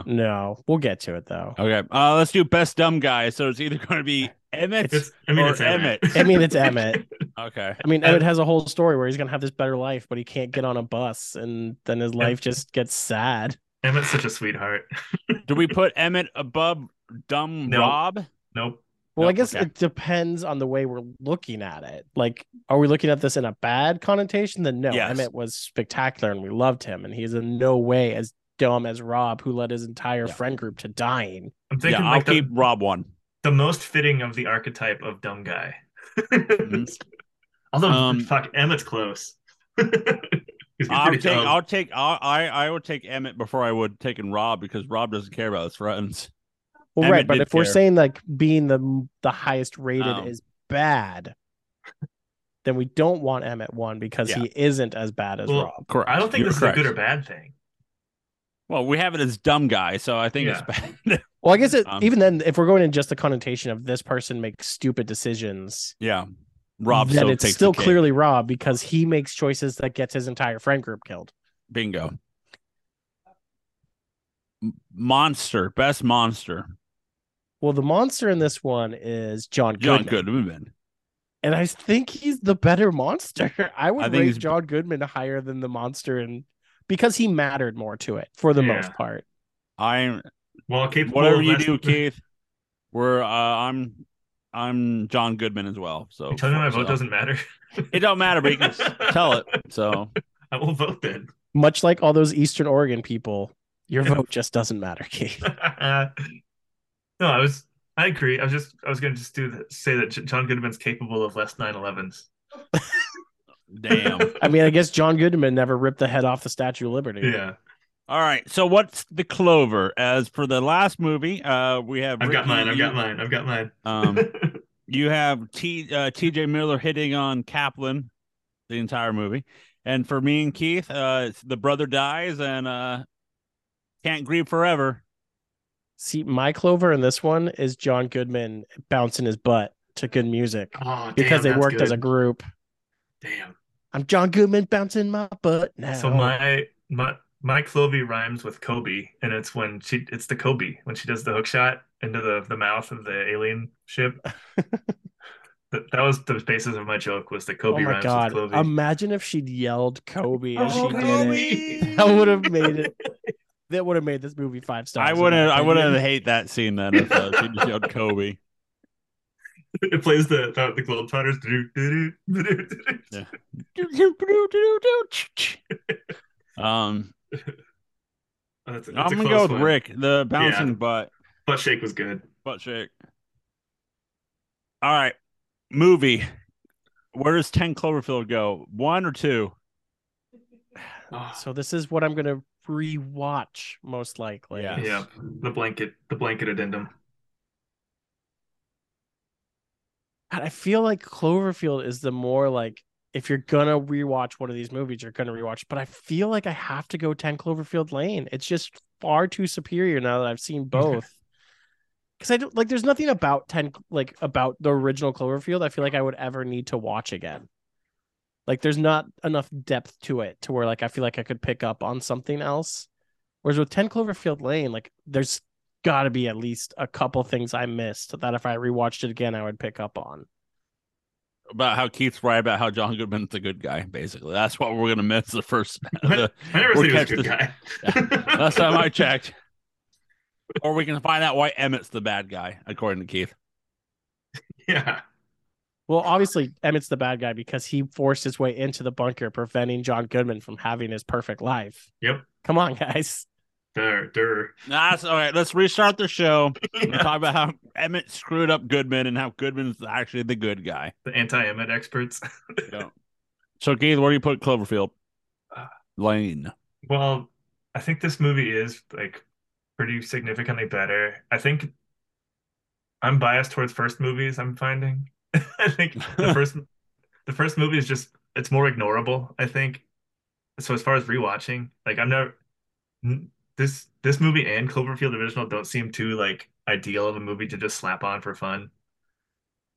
No, we'll get to it though. Okay, uh, let's do best dumb guy. So it's either going to be Emmett. It's, I mean, Or it's Emmett. Emmett. I mean, it's Emmett. okay, I mean, Emmett has a whole story where he's gonna have this better life, but he can't get on a bus, and then his life just gets sad. Emmett's such a sweetheart. do we put Emmett above dumb No. Rob? Nope. Well, I guess okay. it depends on the way we're looking at it. Like, are we looking at this in a bad connotation? Then no, Yes. Emmett was spectacular and we loved him, and he's in no way as dumb as Rob, who led his entire Yeah. friend group to dying. I'm Yeah, thinking I'll like the, keep Rob one. the most fitting of the archetype of dumb guy. Mhm. Although Um, fuck, Emmett's close. I'll take. I'll take. I'll, I I would take Emmett before I would taking Rob because Rob doesn't care about his friends. Well, Emmett right, but did if we're saying like being the the highest rated Oh. is bad, then we don't want Emmett one because Yeah. he isn't as bad as Well, Rob. Correct. I don't think You're this correct. is a good or bad thing. Well, we have it as dumb guy, so I think it's bad. Well, I guess it, Um, even then, if we're going in just the connotation of this person makes stupid decisions, yeah, Rob then still it's takes still the cake. clearly Rob because he makes choices that gets his entire friend group killed. bingo. Monster, best monster, Well, the monster in this one is John John Goodman, Goodman. and I think he's the better monster. I would I rate John Goodman higher than the monster, and because he mattered more to it for the Yeah. most part. I'm Well, capable whatever of you do, Keith. We're uh, I'm I'm John Goodman as well. So You telling me my so- vote doesn't matter? It don't matter, but you can tell it. So I will vote then. Much like all those Eastern Oregon people, your vote just doesn't matter, Keith. no, I was. I agree. I was just. I was going to just do the, say that John Goodman's capable of less 9/11s. damn. I mean, I guess John Goodman never ripped the head off the Statue of Liberty. Yeah, All right. So what's the clover? As for the last movie, uh, we have I've got mine. I've you- got mine. I've got mine. Um, you have T uh, T.J. Miller hitting on Caplan the entire movie, and for me and Keith, uh, it's the brother dies and uh, can't grieve forever. See, my clover in this one is John Goodman bouncing his butt to good music oh, because damn, they worked as a group. Damn. I'm John Goodman bouncing my butt now. So my my my Clovey rhymes with Kobe, and it's when she it's the Kobe when she does the hook shot into the the mouth of the alien ship. that, that was the basis of my joke was that oh Kobe my rhymes god! with Clovey. Imagine if she'd yelled Kobe as Oh, she did it. That would have made it. That would have made this movie five stars. I wouldn't. I wouldn't hate that scene then if uh, she just yelled Kobe. it plays the the, the Globetrotters. Yeah. um, Oh, that's a- I'm that's a gonna go with one. Rick, the bouncing Yeah. butt Butt shake was good. butt shake. All right, movie. Where does Ten Cloverfield go? One or two? Oh, So this is what I'm gonna rewatch most likely. Yeah. yeah, the blanket, the blanket addendum. And I feel like Cloverfield is the more like if you're gonna rewatch one of these movies, you're gonna rewatch. But I feel like I have to go 10 Cloverfield Lane. It's just far too superior now that I've seen both. Because I don't like there's nothing about 10 like about the original Cloverfield I feel like I would ever need to watch again. Like there's not enough depth to it to where like I feel like I could pick up on something else. Whereas with 10 Cloverfield Lane, like there's got to be at least a couple things I missed that if I rewatched it again, I would pick up on. About how Keith's right about how John Goodman's the good guy. Basically, that's what we're gonna miss the first. I never we'll he was a catch good the- guy. last time I checked. Or we can find out why Emmett's the bad guy, according to Keith. yeah. Well, obviously, Emmett's the bad guy because he forced his way into the bunker, preventing John Goodman from having his perfect life. Yep. Come on, guys. Dur, dur. That's all right. Let's restart the show. We'll talk about how Emmett screwed up Goodman and how Goodman's actually the good guy. The anti-Emmett experts. So, Keith, where do you put Cloverfield? Uh, Lane. Well, I think this movie is like pretty significantly better. I think I'm biased towards first movies, I'm finding. I think the first the first movie is just it's more ignorable, I think. So as far as rewatching, like I'm never this this movie and Cloverfield original don't seem too like ideal of a movie to just slap on for fun.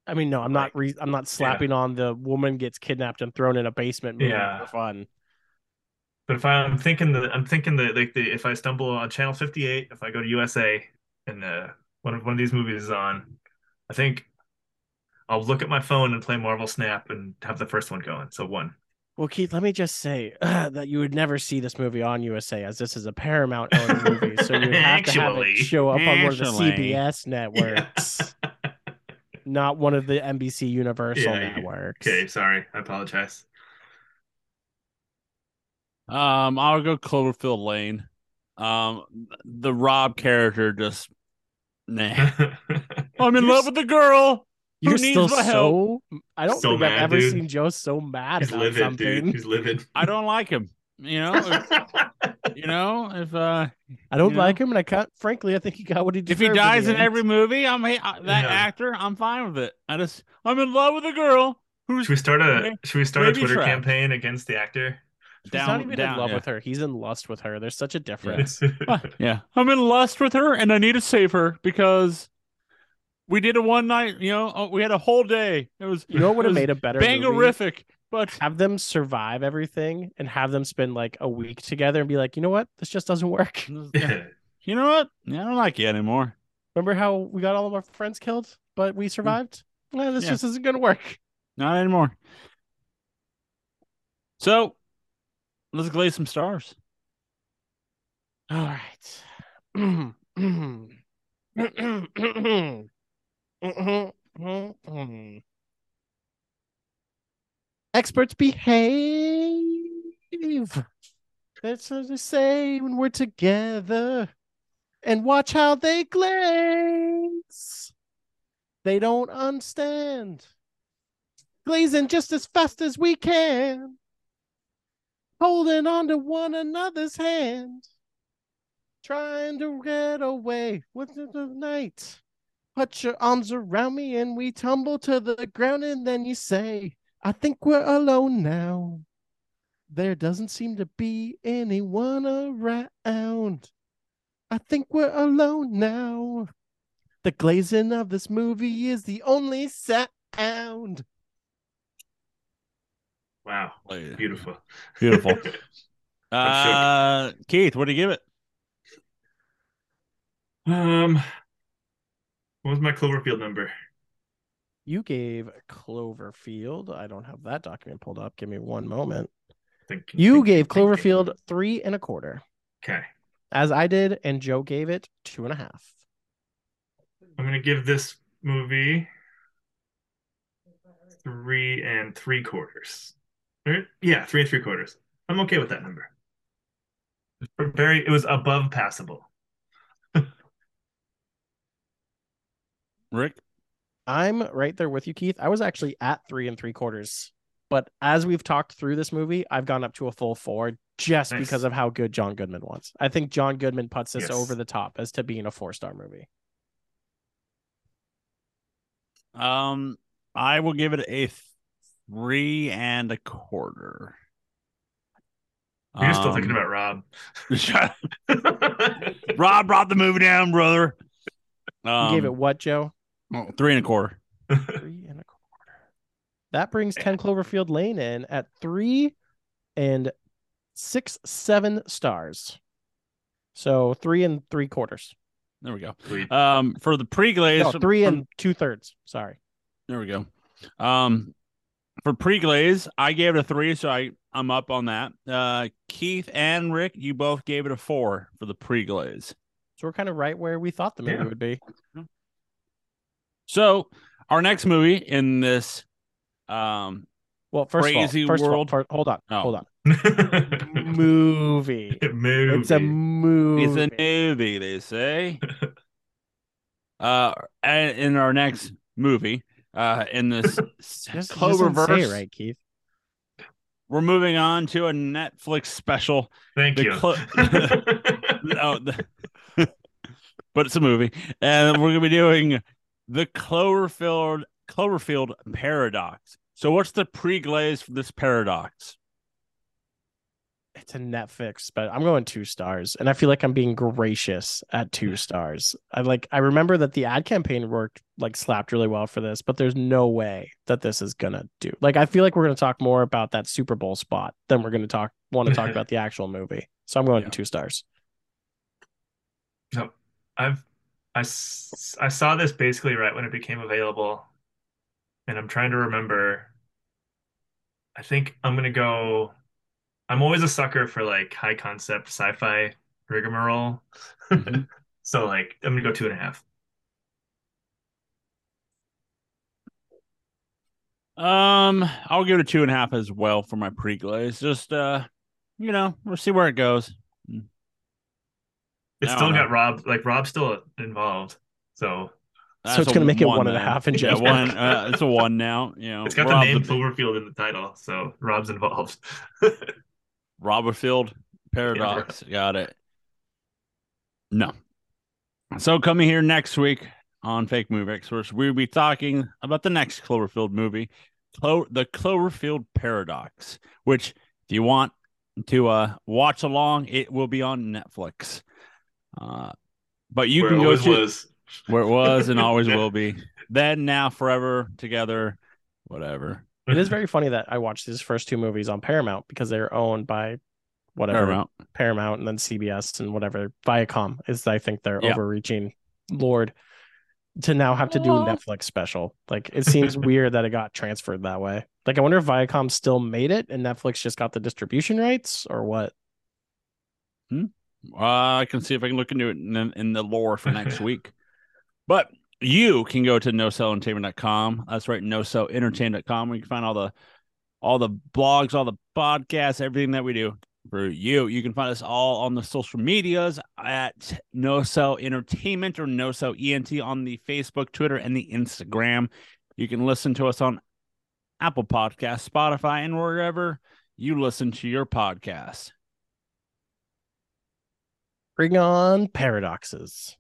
I mean, no, I'm not. Re- I'm not slapping on the woman gets kidnapped and thrown in a basement movie Yeah. for fun. But if I'm thinking the I'm thinking that like the if I stumble on channel 58, if I go to USA and uh, one of one of these movies is on, I think I'll look at my phone and play Marvel Snap and have the first one going. So one. Well, Keith, let me just say that you would never see this movie on USA as this is a Paramount owned movie, so you would have to have it show up on one of the CBS networks, not one of the NBC Universal Yeah, yeah. networks. Okay, sorry. I apologize. Um, I'll go Cloverfield Lane. Um, the Rob character just nah. I'm in You're love with the girl. Who You're needs still my help? so. I don't So think I've ever dude. seen Joe so mad He's about livid, something. dude. He's livid. I don't like him. You know, if, you know, if uh, I don't you like him, and I can't. Frankly, I think he got what he deserved. if he dies in end. every movie, I'm uh, that Yeah. actor. I'm fine with it. I just I'm in love with a girl who's Should we start a May- should we start a Twitter trapped. campaign against the actor? He's down. not even down, in love yeah. with her. He's in lust with her. There's such a difference. Yeah, I'm in lust with her, and I need to save her because we did a one night. You know, oh, we had a whole day. It was You know what would have made a better movie? bangerific, but Have them survive everything and have them spend like a week together and be like, you know what? This just doesn't work. Yeah. you know what? Yeah, I don't like you anymore. Remember how we got all of our friends killed, but we survived? Eh, this Yeah. just isn't gonna work. Not anymore. So let's glaze some stars. All right. Mm-hmm. Experts behave. That's what they say when we're together. And watch how they glaze. They don't understand. Glazing just as fast as we can. Holding on to one another's hand. Trying to get away with the night. Put your arms around me and we tumble to the ground, and then you say, I think we're alone now. There doesn't seem to be anyone around. I think we're alone now. The glazing of this movie is the only sound. Wow. Beautiful. Beautiful. Uh, Keith, what do you give it? um what was my Cloverfield number? You gave Cloverfield. I don't have that document pulled up. Give me one moment. Thinking, You thinking, gave thinking. Cloverfield three and a quarter, Okay. as I did, and Joe gave it two and a half. I'm gonna give this movie three and three quarters. Yeah, three and three quarters. I'm okay with that number. Very, it was above passable. Rick? I'm right there with you, Keith. I was actually at three and three quarters, but as we've talked through this movie, I've gone up to a full four just Nice. because of how good John Goodman was. I think John Goodman puts this Yes. over the top as to being a four star movie. Um, I will give it a three and a quarter. You're still thinking Um, about Rob. Rob brought the movie down, brother. You Um, gave it what, Joe? Oh, three and a quarter. Three and a quarter. That brings 10 Cloverfield Lane in at three and six, seven stars. So three and three quarters. There we go. Sweet. Um, for the pre-glaze, No, from- three from- and two thirds. Sorry. There we go. Um, for pre-glaze, I gave it a three, so I I'm up on that. Uh, Keith and Rick, you both gave it a four for the pre-glaze. So we're kind of right where we thought the movie Yeah. would be. So our next movie in this, um, Well, first Crazy of all, first world. of all, fir- hold on, Oh. hold on. Movie. Movie. It's a movie. it's a movie, they say. uh, and in our next movie, uh, in this Just, just Cloververse, say right, Keith. we're moving on to a Netflix special Thank The you. clo- no, the- but it's a movie, and we're gonna be doing the Cloverfield Cloverfield paradox. So, what's the pre-glaze for this paradox? It's a Netflix, but I'm going two stars, and I feel like I'm being gracious at two stars. I like. I remember that the ad campaign worked like slapped really well for this, but there's no way that this is gonna do. Like, I feel like we're gonna talk more about that Super Bowl spot than we're gonna talk want to talk about the actual movie. So I'm going Yeah. two stars. No, I've I, I saw this basically right when it became available, and I'm trying to remember. I think I'm gonna go. I'm always a sucker for like high concept sci-fi rigmarole. Mhm. So like I'm gonna go two and a half. Um, I'll give it a two and a half as well for my pre-glaze. Just uh, you know, we'll see where it goes. It's still know. got Rob like Rob's still involved. So So it's gonna make it one and a then. in Yeah, general. one. Uh, it's a one now. You know, it's got Rob the name the- Cloverfield in the title, so Rob's involved. Robertfield paradox. Got it. No. So coming here next week on Fake Movie Experts, we'll be talking about the next Cloverfield movie, Clo- the Cloverfield Paradox. Which, if you want to uh, watch along, it will be on Netflix. Uh, but you Where can go to was. where it was and always will be. Then, now, forever, together, whatever. It is very funny that I watched these first two movies on Paramount because they're owned by whatever Paramount. Paramount and then CBS and whatever Viacom is I think their Yeah. overreaching lord to now have to do Well- Netflix special. Like it seems weird that it got transferred that way. Like I wonder if Viacom still made it and Netflix just got the distribution rights or what. Uh, I can see if I can look into it in, in the lore for next week. But you can go to nocellentertainment.com. That's right, nocellentertainment.com. where you can find all the all the blogs, all the podcasts, everything that we do for you. You can find us all on the social medias at No Cell Entertainment or No Cell ENT on the Facebook, Twitter, and the Instagram. You can listen to us on Apple Podcasts, Spotify, and wherever you listen to your podcasts. Bring on paradoxes.